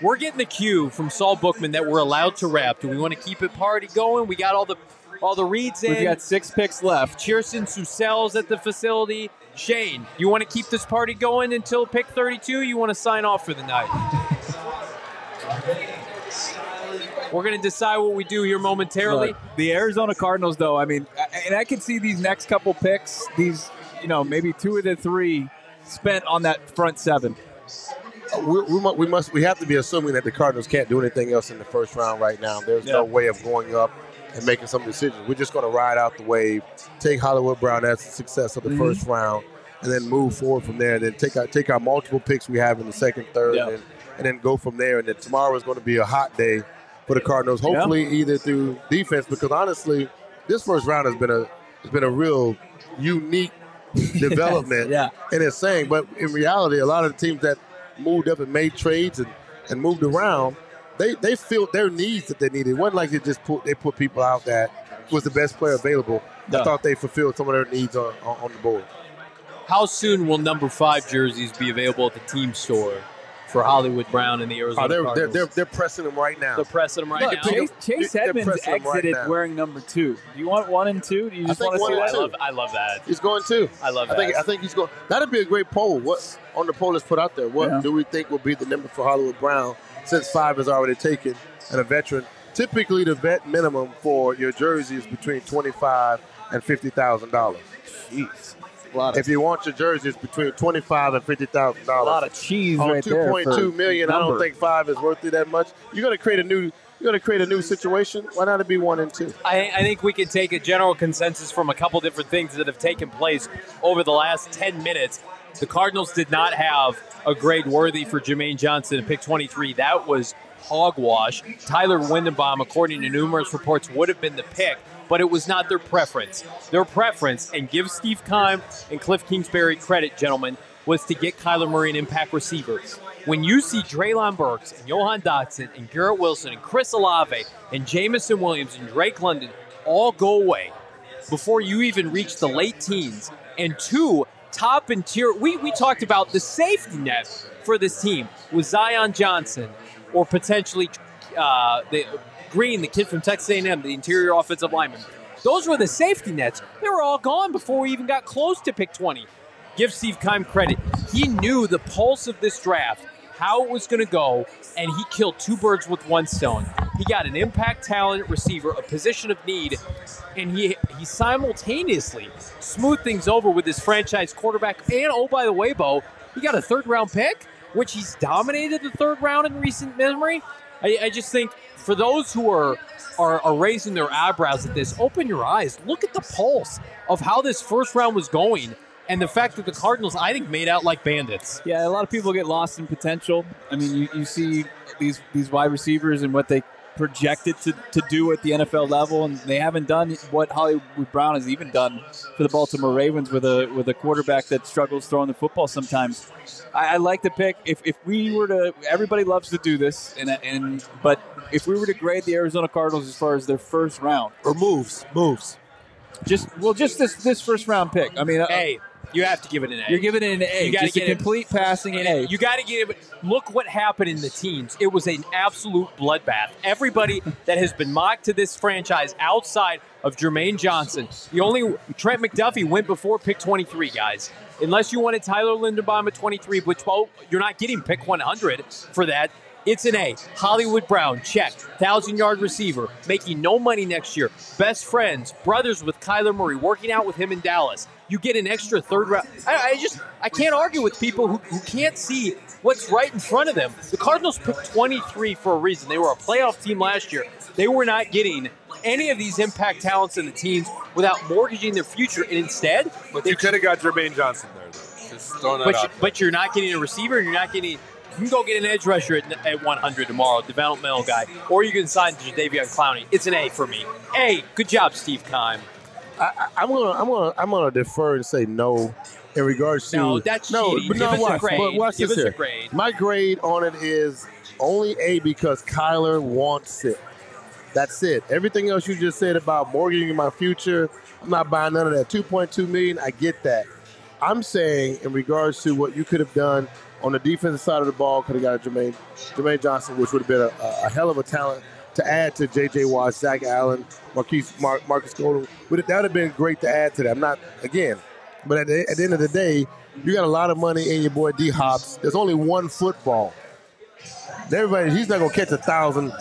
We're getting the cue from Saul Bookman that we're allowed to rap. Do we want to keep it party going? We got all the all the reads in. We've got six picks left. Cheerson Susell's at the facility. Shane, you want to keep this party going until pick 32? You want to sign off for the night? We're going to decide what we do here momentarily. Look, the Arizona Cardinals, though, I mean, and I can see these next couple picks, these, you know, maybe two of the three spent on that front seven. we, we, mu- we must we have to be assuming that the Cardinals can't do anything else in the first round right now. There's no way of going up and making some decisions. We're just going to ride out the wave, take Hollywood Brown as the success of the Mhm. first round, and then move forward from there. And then take our take our multiple picks we have in the second, third, Yeah. and, and then go from there. And then tomorrow is going to be a hot day for the Cardinals. Hopefully, either through defense, because honestly, this first round has been a has been a real unique development. Yeah. And it's saying, but in reality, a lot of the teams that moved up and made trades and, and moved around, they they filled their needs that they needed. It wasn't like they just put they put people out that was the best player available. Yeah. I thought they fulfilled some of their needs on, on, on the board. How soon will number five jerseys be available at the team store for Hollywood Brown and the oh, Arizona Oh, they're, they're, Cardinals? they're, they're pressing them right now. They're pressing them right Look, now. Chase, Chase Edmonds pressing them right exited wearing number two. Do you want one and two? Do you just want to one see and that? two. I love, I love that. He's going two. I love I think. I think he's going. That'd be a great poll. What on the poll is put out there? What Yeah. do we think will be the number for Hollywood Brown since five is already taken and a veteran? Typically, the vet minimum for your jersey is between twenty five and fifty thousand dollars. Jeez. A lot of, If you want your jersey, it's between twenty five and fifty thousand dollars, a lot of cheese on right two there. point for two million. I don't think five is worth it that much. You're gonna create a new. You're gonna create a new situation. Why not it be one and two? I, I think we can take a general consensus from a couple different things that have taken place over the last 10 minutes. The Cardinals did not have a grade worthy for Jermaine Johnson at pick 23. That was hogwash. Tyler Linderbaum, according to numerous reports, would have been the pick, but it was not their preference. Their preference, and give Steve Keim and Kliff Kingsbury credit, gentlemen, was to get Kyler Murray an impact receiver. When you see Treylon Burks and Jahan Dotson and Garrett Wilson and Chris Olave and Jameson Williams and Drake London all go away before you even reach the late teens, and two top interior. We we talked about the safety net for this team was Zion Johnson or potentially uh, the Green, the kid from Texas A&M, the interior offensive lineman. Those were the safety nets. They were all gone before we even got close to pick 20. Give Steve Keim credit. He knew the pulse of this draft, how it was going to go, and he killed two birds with one stone. He got an impact talent receiver, a position of need, and he he simultaneously smoothed things over with his franchise quarterback. And oh, by the way, Bo, he got a third round pick, which he's dominated the third round in recent memory. I, I just think for those who are, are are raising their eyebrows at this, open your eyes. Look at the pulse of how this first round was going. And the fact that the Cardinals, I think, made out like bandits. Yeah, a lot of people get lost in potential. I mean, you, you see these these wide receivers and what they projected to, to do at the NFL level, and they haven't done what Hollywood Brown has even done for the Baltimore Ravens with a with a quarterback that struggles throwing the football sometimes. I, I like the pick. If, if we were to, everybody loves to do this, and and but if we were to grade the Arizona Cardinals as far as their first round or moves, moves, just well, just this this first round pick. I mean, uh, hey, you have to give it an A. You're giving it an A. You got to Just a get it- complete passing an A. You got to give it. Look what happened in the teens. It was an absolute bloodbath. Everybody that has been mocked to this franchise outside of Jermaine Johnson, the only Trent McDuffie went before pick 23, guys. Unless you wanted Tyler Linderbaum at 23, which well, you're not getting pick 100 for that. It's an A. Hollywood Brown, check. Thousand yard receiver, making no money next year. Best friends, brothers with Kyler Murray, working out with him in Dallas. You get an extra third round. I, I just I can't argue with people who, who can't see what's right in front of them. The Cardinals picked 23 for a reason. They were a playoff team last year. They were not getting any of these impact talents in the teams without mortgaging their future, and instead, But you could have got Jermaine Johnson there, though. Just throwing that but, out you, but you're not getting a receiver, and you're not getting. You can go get an edge rusher at, at 100 tomorrow, developmental guy, or you can sign Jadeveon Clowney. It's an A for me. A. Good job, Steve Keim. I, I'm gonna I'm gonna I'm gonna defer and say no in regards to No, that's no, cheating. but Give no, us a grade. but watch Give this us a here. grade. My grade on it is only A because Kyler wants it. That's it. Everything else you just said about mortgaging my future, I'm not buying none of that. 2.2 million, I get that. I'm saying in regards to what you could have done on the defensive side of the ball, could have got Jermaine, Jermaine Johnson, which would have been a, a, a hell of a talent to add to J.J. Watt, Zach Allen, Marquise, Mar- Markus Golden. It, that would have been great to add to that. I'm not again, but at the, at the end of the day, you got a lot of money in your boy D Hops. There's only one football. Everybody, he's not gonna catch a thousand,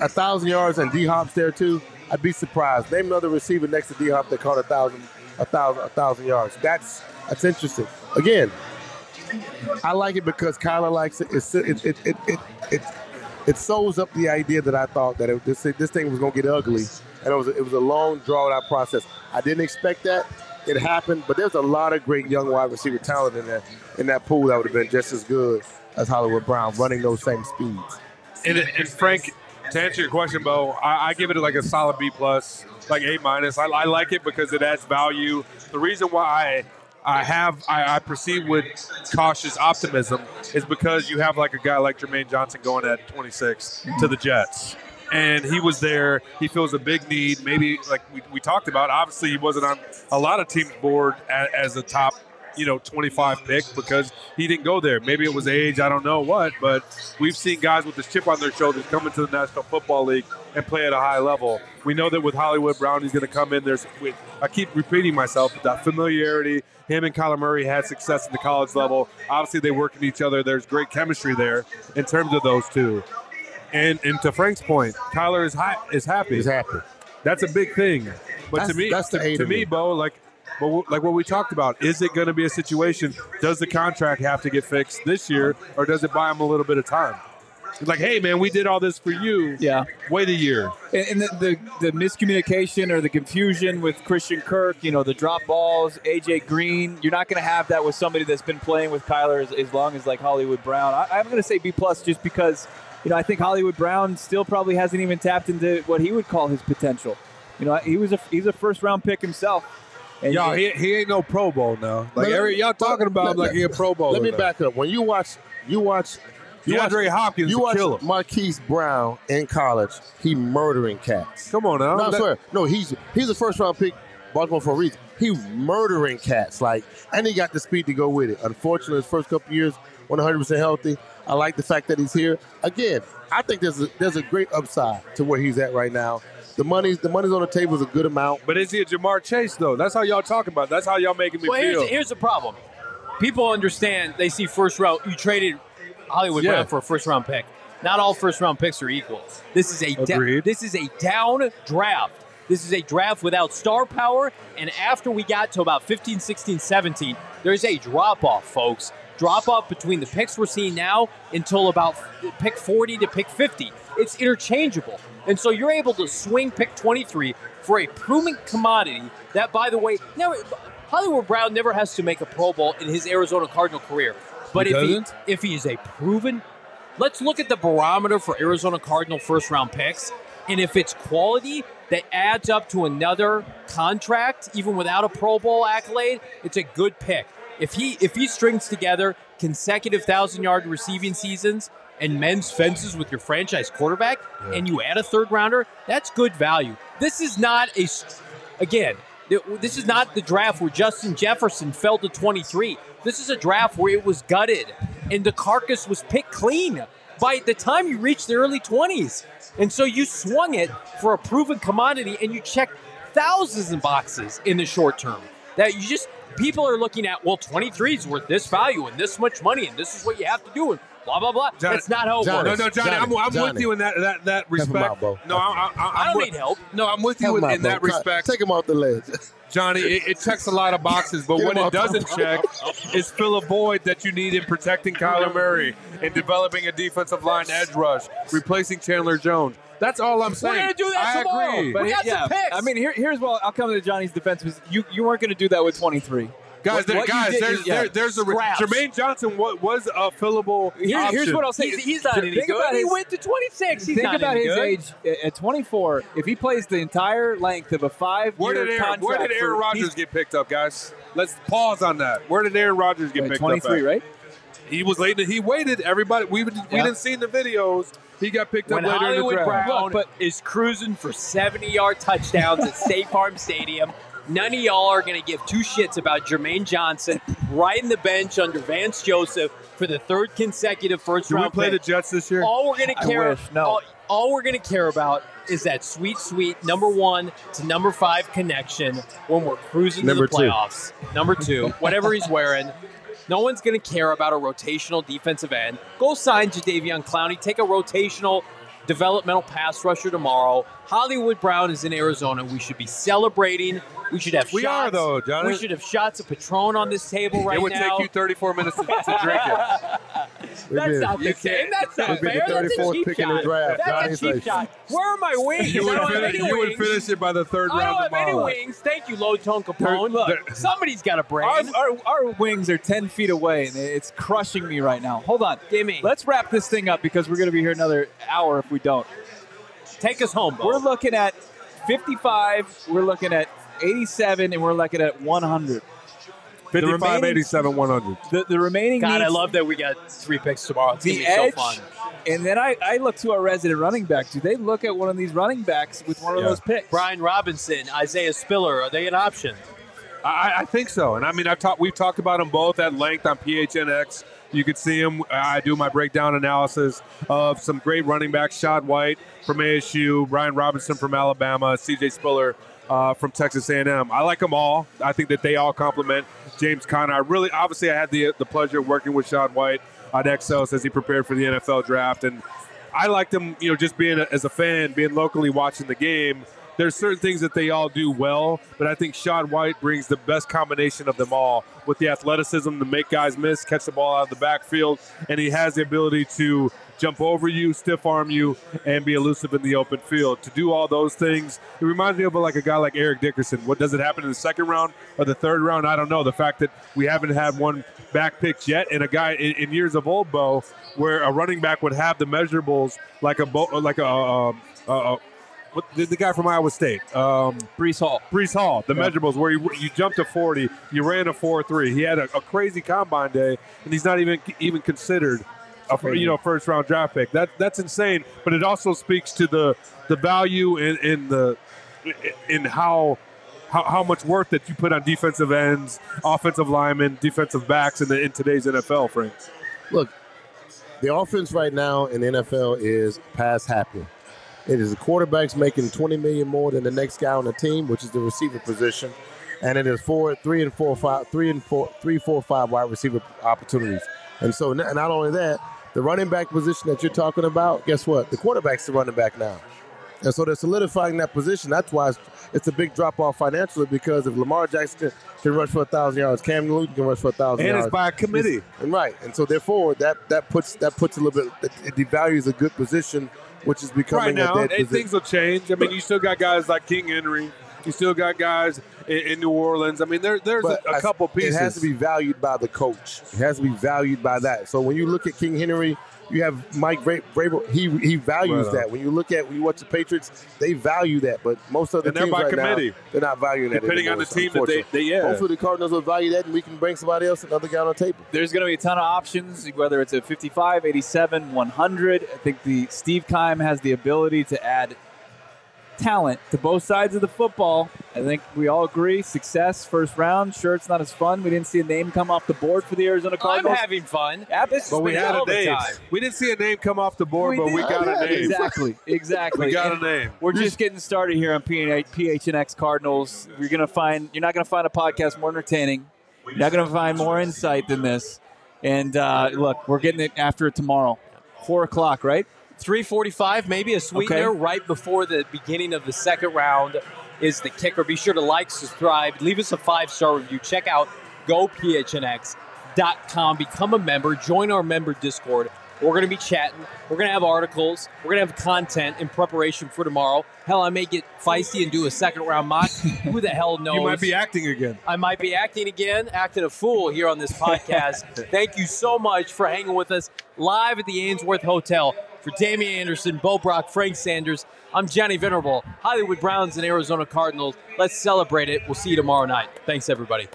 a thousand yards and D Hop's there too. I'd be surprised. Name another receiver next to D Hop that caught a thousand, a thousand, a thousand yards. That's that's interesting. Again, I like it because Kyler likes it. It's, it, it, it, it, it, it sews up the idea that I thought that it, this this thing was gonna get ugly, and it was it was a long drawn out process. I didn't expect that. It happened, but there's a lot of great young wide receiver talent in that in that pool that would have been just as good as Hollywood Brown running those same speeds. And, and Frank, to answer your question, Bo, I, I give it like a solid B plus, like A minus. I, I like it because it adds value. The reason why I, I have I, I proceed with cautious optimism is because you have like a guy like Jermaine Johnson going at 26 to the Jets. And he was there. He feels a big need. Maybe like we, we talked about. Obviously, he wasn't on a lot of teams' board as, as a top you know 25 pick because he didn't go there. Maybe it was age, I don't know what, but we've seen guys with this chip on their shoulders come into the National Football League and play at a high level. We know that with Hollywood Brown, he's going to come in. There's, I keep repeating myself, that familiarity. Him and Kyler Murray had success at the college level. Obviously, they work in each other. There's great chemistry there in terms of those two. And and to Frank's point, Kyler is hi- is happy. He's happy. That's a big thing. But to me, that's the to, to me. Bo, like, but like what we talked about, is it going to be a situation? Does the contract have to get fixed this year, or does it buy him a little bit of time? It's like, hey, man, we did all this for you. Yeah. Wait a year. And, and the, the, the miscommunication or the confusion with Christian Kirk, you know, the drop balls, AJ Green, you're not going to have that with somebody that's been playing with Kyler as, as long as like Hollywood Brown. I, I'm going to say B plus just because, you know, I think Hollywood Brown still probably hasn't even tapped into what he would call his potential. You know, he was a he's a first round pick himself. And Y'all, he, he ain't no Pro Bowl now. Like Let- every, y'all talking about him like he a Pro Bowl. Let me back up. When you watch, you watch. You DeAndre watch, Hopkins You watch kill him. Marquise Brown in college. He murdering cats. Come on now. No, I That- swear. No, he's he's a first round pick Baltimore for a reason. He murdering cats, like, and he got the speed to go with it. Unfortunately, his first couple years, 100% healthy. I like the fact that he's here. Again, I think there's a, there's a great upside to where he's at right now. The money's the money's on the table is a good amount. But is he a Ja'Marr Chase though? That's how y'all talking about. That's how y'all making me Well, feel. here's, here's the problem. People understand. They see first round. You traded Hollywood Yeah. Brown for a first round pick. Not all first round picks are equal. This is a da- this is a down draft. This is a draft without star power. And after we got to about 15, 16, 17, there's a drop off, folks. Drop off between the picks we're seeing now until about pick 40 to pick 50. It's interchangeable. And so you're able to swing pick 23 for a proven commodity that, by the way, never, Hollywood Brown never has to make a Pro Bowl in his Arizona Cardinal career. But He if doesn't? he if he is a proven, let's look at the barometer for Arizona Cardinal first round picks, and if it's quality that adds up to another contract, even without a Pro Bowl accolade, it's a good pick. If he if he strings together consecutive thousand yard receiving seasons and men's fences with your franchise quarterback, and you add a third rounder, that's good value. This is not a again. This is not the draft where Justin Jefferson fell to 23. This is a draft where it was gutted and the carcass was picked clean by the time you reached the early 20s. And so you swung it for a proven commodity and you checked thousands of boxes in the short term. That you just, people are looking at, well, 23 is worth this value and this much money and this is what you have to do and blah, blah, blah. Johnny- That's not how it Johnny, works. no, no, Johnny, I'm, I'm with you in that that that respect. out, No, I, I, I, I don't with- need help. No, I'm with you in, out, in that respect. Take him off the ledge. Johnny, it, it checks a lot of boxes, but Get what it doesn't check is fill a void that you need in protecting Kyler Murray and developing a defensive line edge rush, replacing Chandler Jones. That's all I'm saying. We're going to do that I tomorrow. agree. But we got yeah, some picks. I mean, here, here's what I'll come to Johnny's defense. Was you, you weren't going to do that with 23. Guys, What- there, what guys, did there's, yeah, there, there's a scraps. Jermaine Johnson was, was a fillable. Here- here's what I'll say. he's, he's not any good. about he went to 26. He's Think not about his good. age at- at 24. If he plays the entire length of a five-year Where did Aaron, contract, where did Aaron Rodgers get picked up, guys? Let's pause on that. Where did Aaron Rodgers get picked 23, up? at? right? He was late. He waited. Everybody, we we Yeah. didn't see the videos. He got picked when up later Hollywood in the draft. Brown but- is cruising for 70 yard touchdowns at State Farm Stadium, none of y'all are going to give two shits about Jermaine Johnson riding the bench under Vance Joseph for the third consecutive first Did we round play the. Jets this year? all we're going to care wish, no. all, all we're going to care about is that sweet, sweet number one to number five connection when we're cruising Number to the two. playoffs. Number two, whatever he's wearing. No one's going to care about a rotational defensive end. Go sign Jadeveon Clowney. Take a rotational developmental pass rusher tomorrow. Hollywood Brown is in Arizona. We should be celebrating. We should have We shots. are, though, Johnny. We should have shots of Patron on this table right now. it would now. take you 34 minutes to, to drink it. That's not the same. That's not We'd be the fair. That's a 34th cheap pick in the shot. draft. That's Johnny's a cheap like- shot. Where are my wings? You I would, don't have finish, any you would finish it by the third I round don't have any wings. Thank you, Low Tone Capone. There- Look, somebody's got a brain. Our, our, our wings are 10 feet away, and it's crushing me right now. Hold on. Gimme. Let's wrap this thing up because we're going to be here another hour if we don't. Take us home, We're looking at 55, we're looking at 87, and we're looking at 100. 55, 87, 100. The, the remaining God, I love that we got three picks tomorrow. It's the gonna be edge, so fun. and then I, I look to our resident running back. Do they look at one of these running backs with one of Yeah. those picks? Brian Robinson, Isaiah Spiller, are they an option? I, I think so, and I mean, I've talked. We've talked about them both at length on PHNX. You could see them. I do my breakdown analysis of some great running backs: Rachaad White from ASU, Brian Robinson from Alabama, C.J. Spiller uh, from Texas A&M. I like them all. I think that they all complement James Conner. I really, obviously, I had the the pleasure of working with Rachaad White on Exos as he prepared for the NFL draft, and I liked him. You know, just being a, as a fan, being locally watching the game. There's certain things that they all do well, but I think Rachaad White brings the best combination of them all with the athleticism to make guys miss, catch the ball out of the backfield, and he has the ability to jump over you, stiff arm you, and be elusive in the open field. To do all those things, it reminds me of like a guy like Eric Dickerson. What does it happen in the second round or the third round? I don't know. The fact that we haven't had one back picked yet, and a guy in, in years of old Bo, where a running back would have the measurables like a Bo, like a. Um, uh, uh, what, the, the guy from Iowa State, um, Breece Hall. Breece Hall, the Yeah. measurables where you, you jumped to 40, you ran a 4-3. He had a, a crazy combine day, and he's not even even considered a you know first round draft pick. That that's insane. But it also speaks to the the value in, in the in how how, how much work that you put on defensive ends, offensive linemen, defensive backs in, the, in today's NFL, Frank. Look, the offense right now in the NFL is pass happy. It is the quarterbacks making 20 million more than the next guy on the team, which is the receiver position, and it is four, three and four, five, three and four, three, four, five wide receiver opportunities. And so, not only that, the running back position that you're talking about, guess what? The quarterback's the running back now. And so they're solidifying that position. That's why it's, it's a big drop off financially because if Lamar Jackson can, rush for a thousand yards, Cam Newton can rush for a thousand And it's by a committee. And right. And so therefore that that puts that puts a little bit it, it devalues a good position, which is becoming right now, a dead things will change. I mean, you still got guys like King Henry. You still got guys in, in New Orleans. I mean, there, there's a, a, couple pieces. It has to be valued by the coach. It has to be valued by that. So when you look at King Henry, you have Mike Vra- Vrabel. He he values Right that. When you look at when you watch the Patriots, they value that. But most of the And they're teams by right committee. now, they're not valuing that. Depending on the team that they- they- yeah. Hopefully the Cardinals will value that, and we can bring somebody else, another guy on the table. There's going to be a ton of options, whether it's a 55, 87, 100. I think the Steve Keim has the ability to add talent to both sides of the football. I think we all agree success first round. Sure, it's not as fun. We didn't see a name come off the board for the Arizona Cardinals. I'm having fun. Yeah, this but we had a name. We didn't see a name come off the board, but we did. got a name. Exactly, exactly. We got And a name. We're just getting started here on PH- PHNX Cardinals. You're gonna find you're not gonna find a podcast more entertaining. You're not gonna find more insight than this. And uh, look, we're getting it after it tomorrow, four o'clock, right? 345, maybe a sweetener Okay. right before the beginning of the second round is the kicker. Be sure to like, subscribe, leave us a five star review. Check out gophnx.com. Become a member. Join our member Discord. We're going to be chatting. We're going to have articles. We're going to have content in preparation for tomorrow. Hell, I may get feisty and do a second round mock. Who the hell knows? You might be acting again. I might be acting again, acting a fool here on this podcast. Thank you so much for hanging with us live at the Ainsworth Hotel. For Damien Anderson, Bo Brack, Frank Sanders, I'm Johnny Venerable, Hollywood Browns and Arizona Cardinals. Let's celebrate it. We'll see you tomorrow night. Thanks, everybody.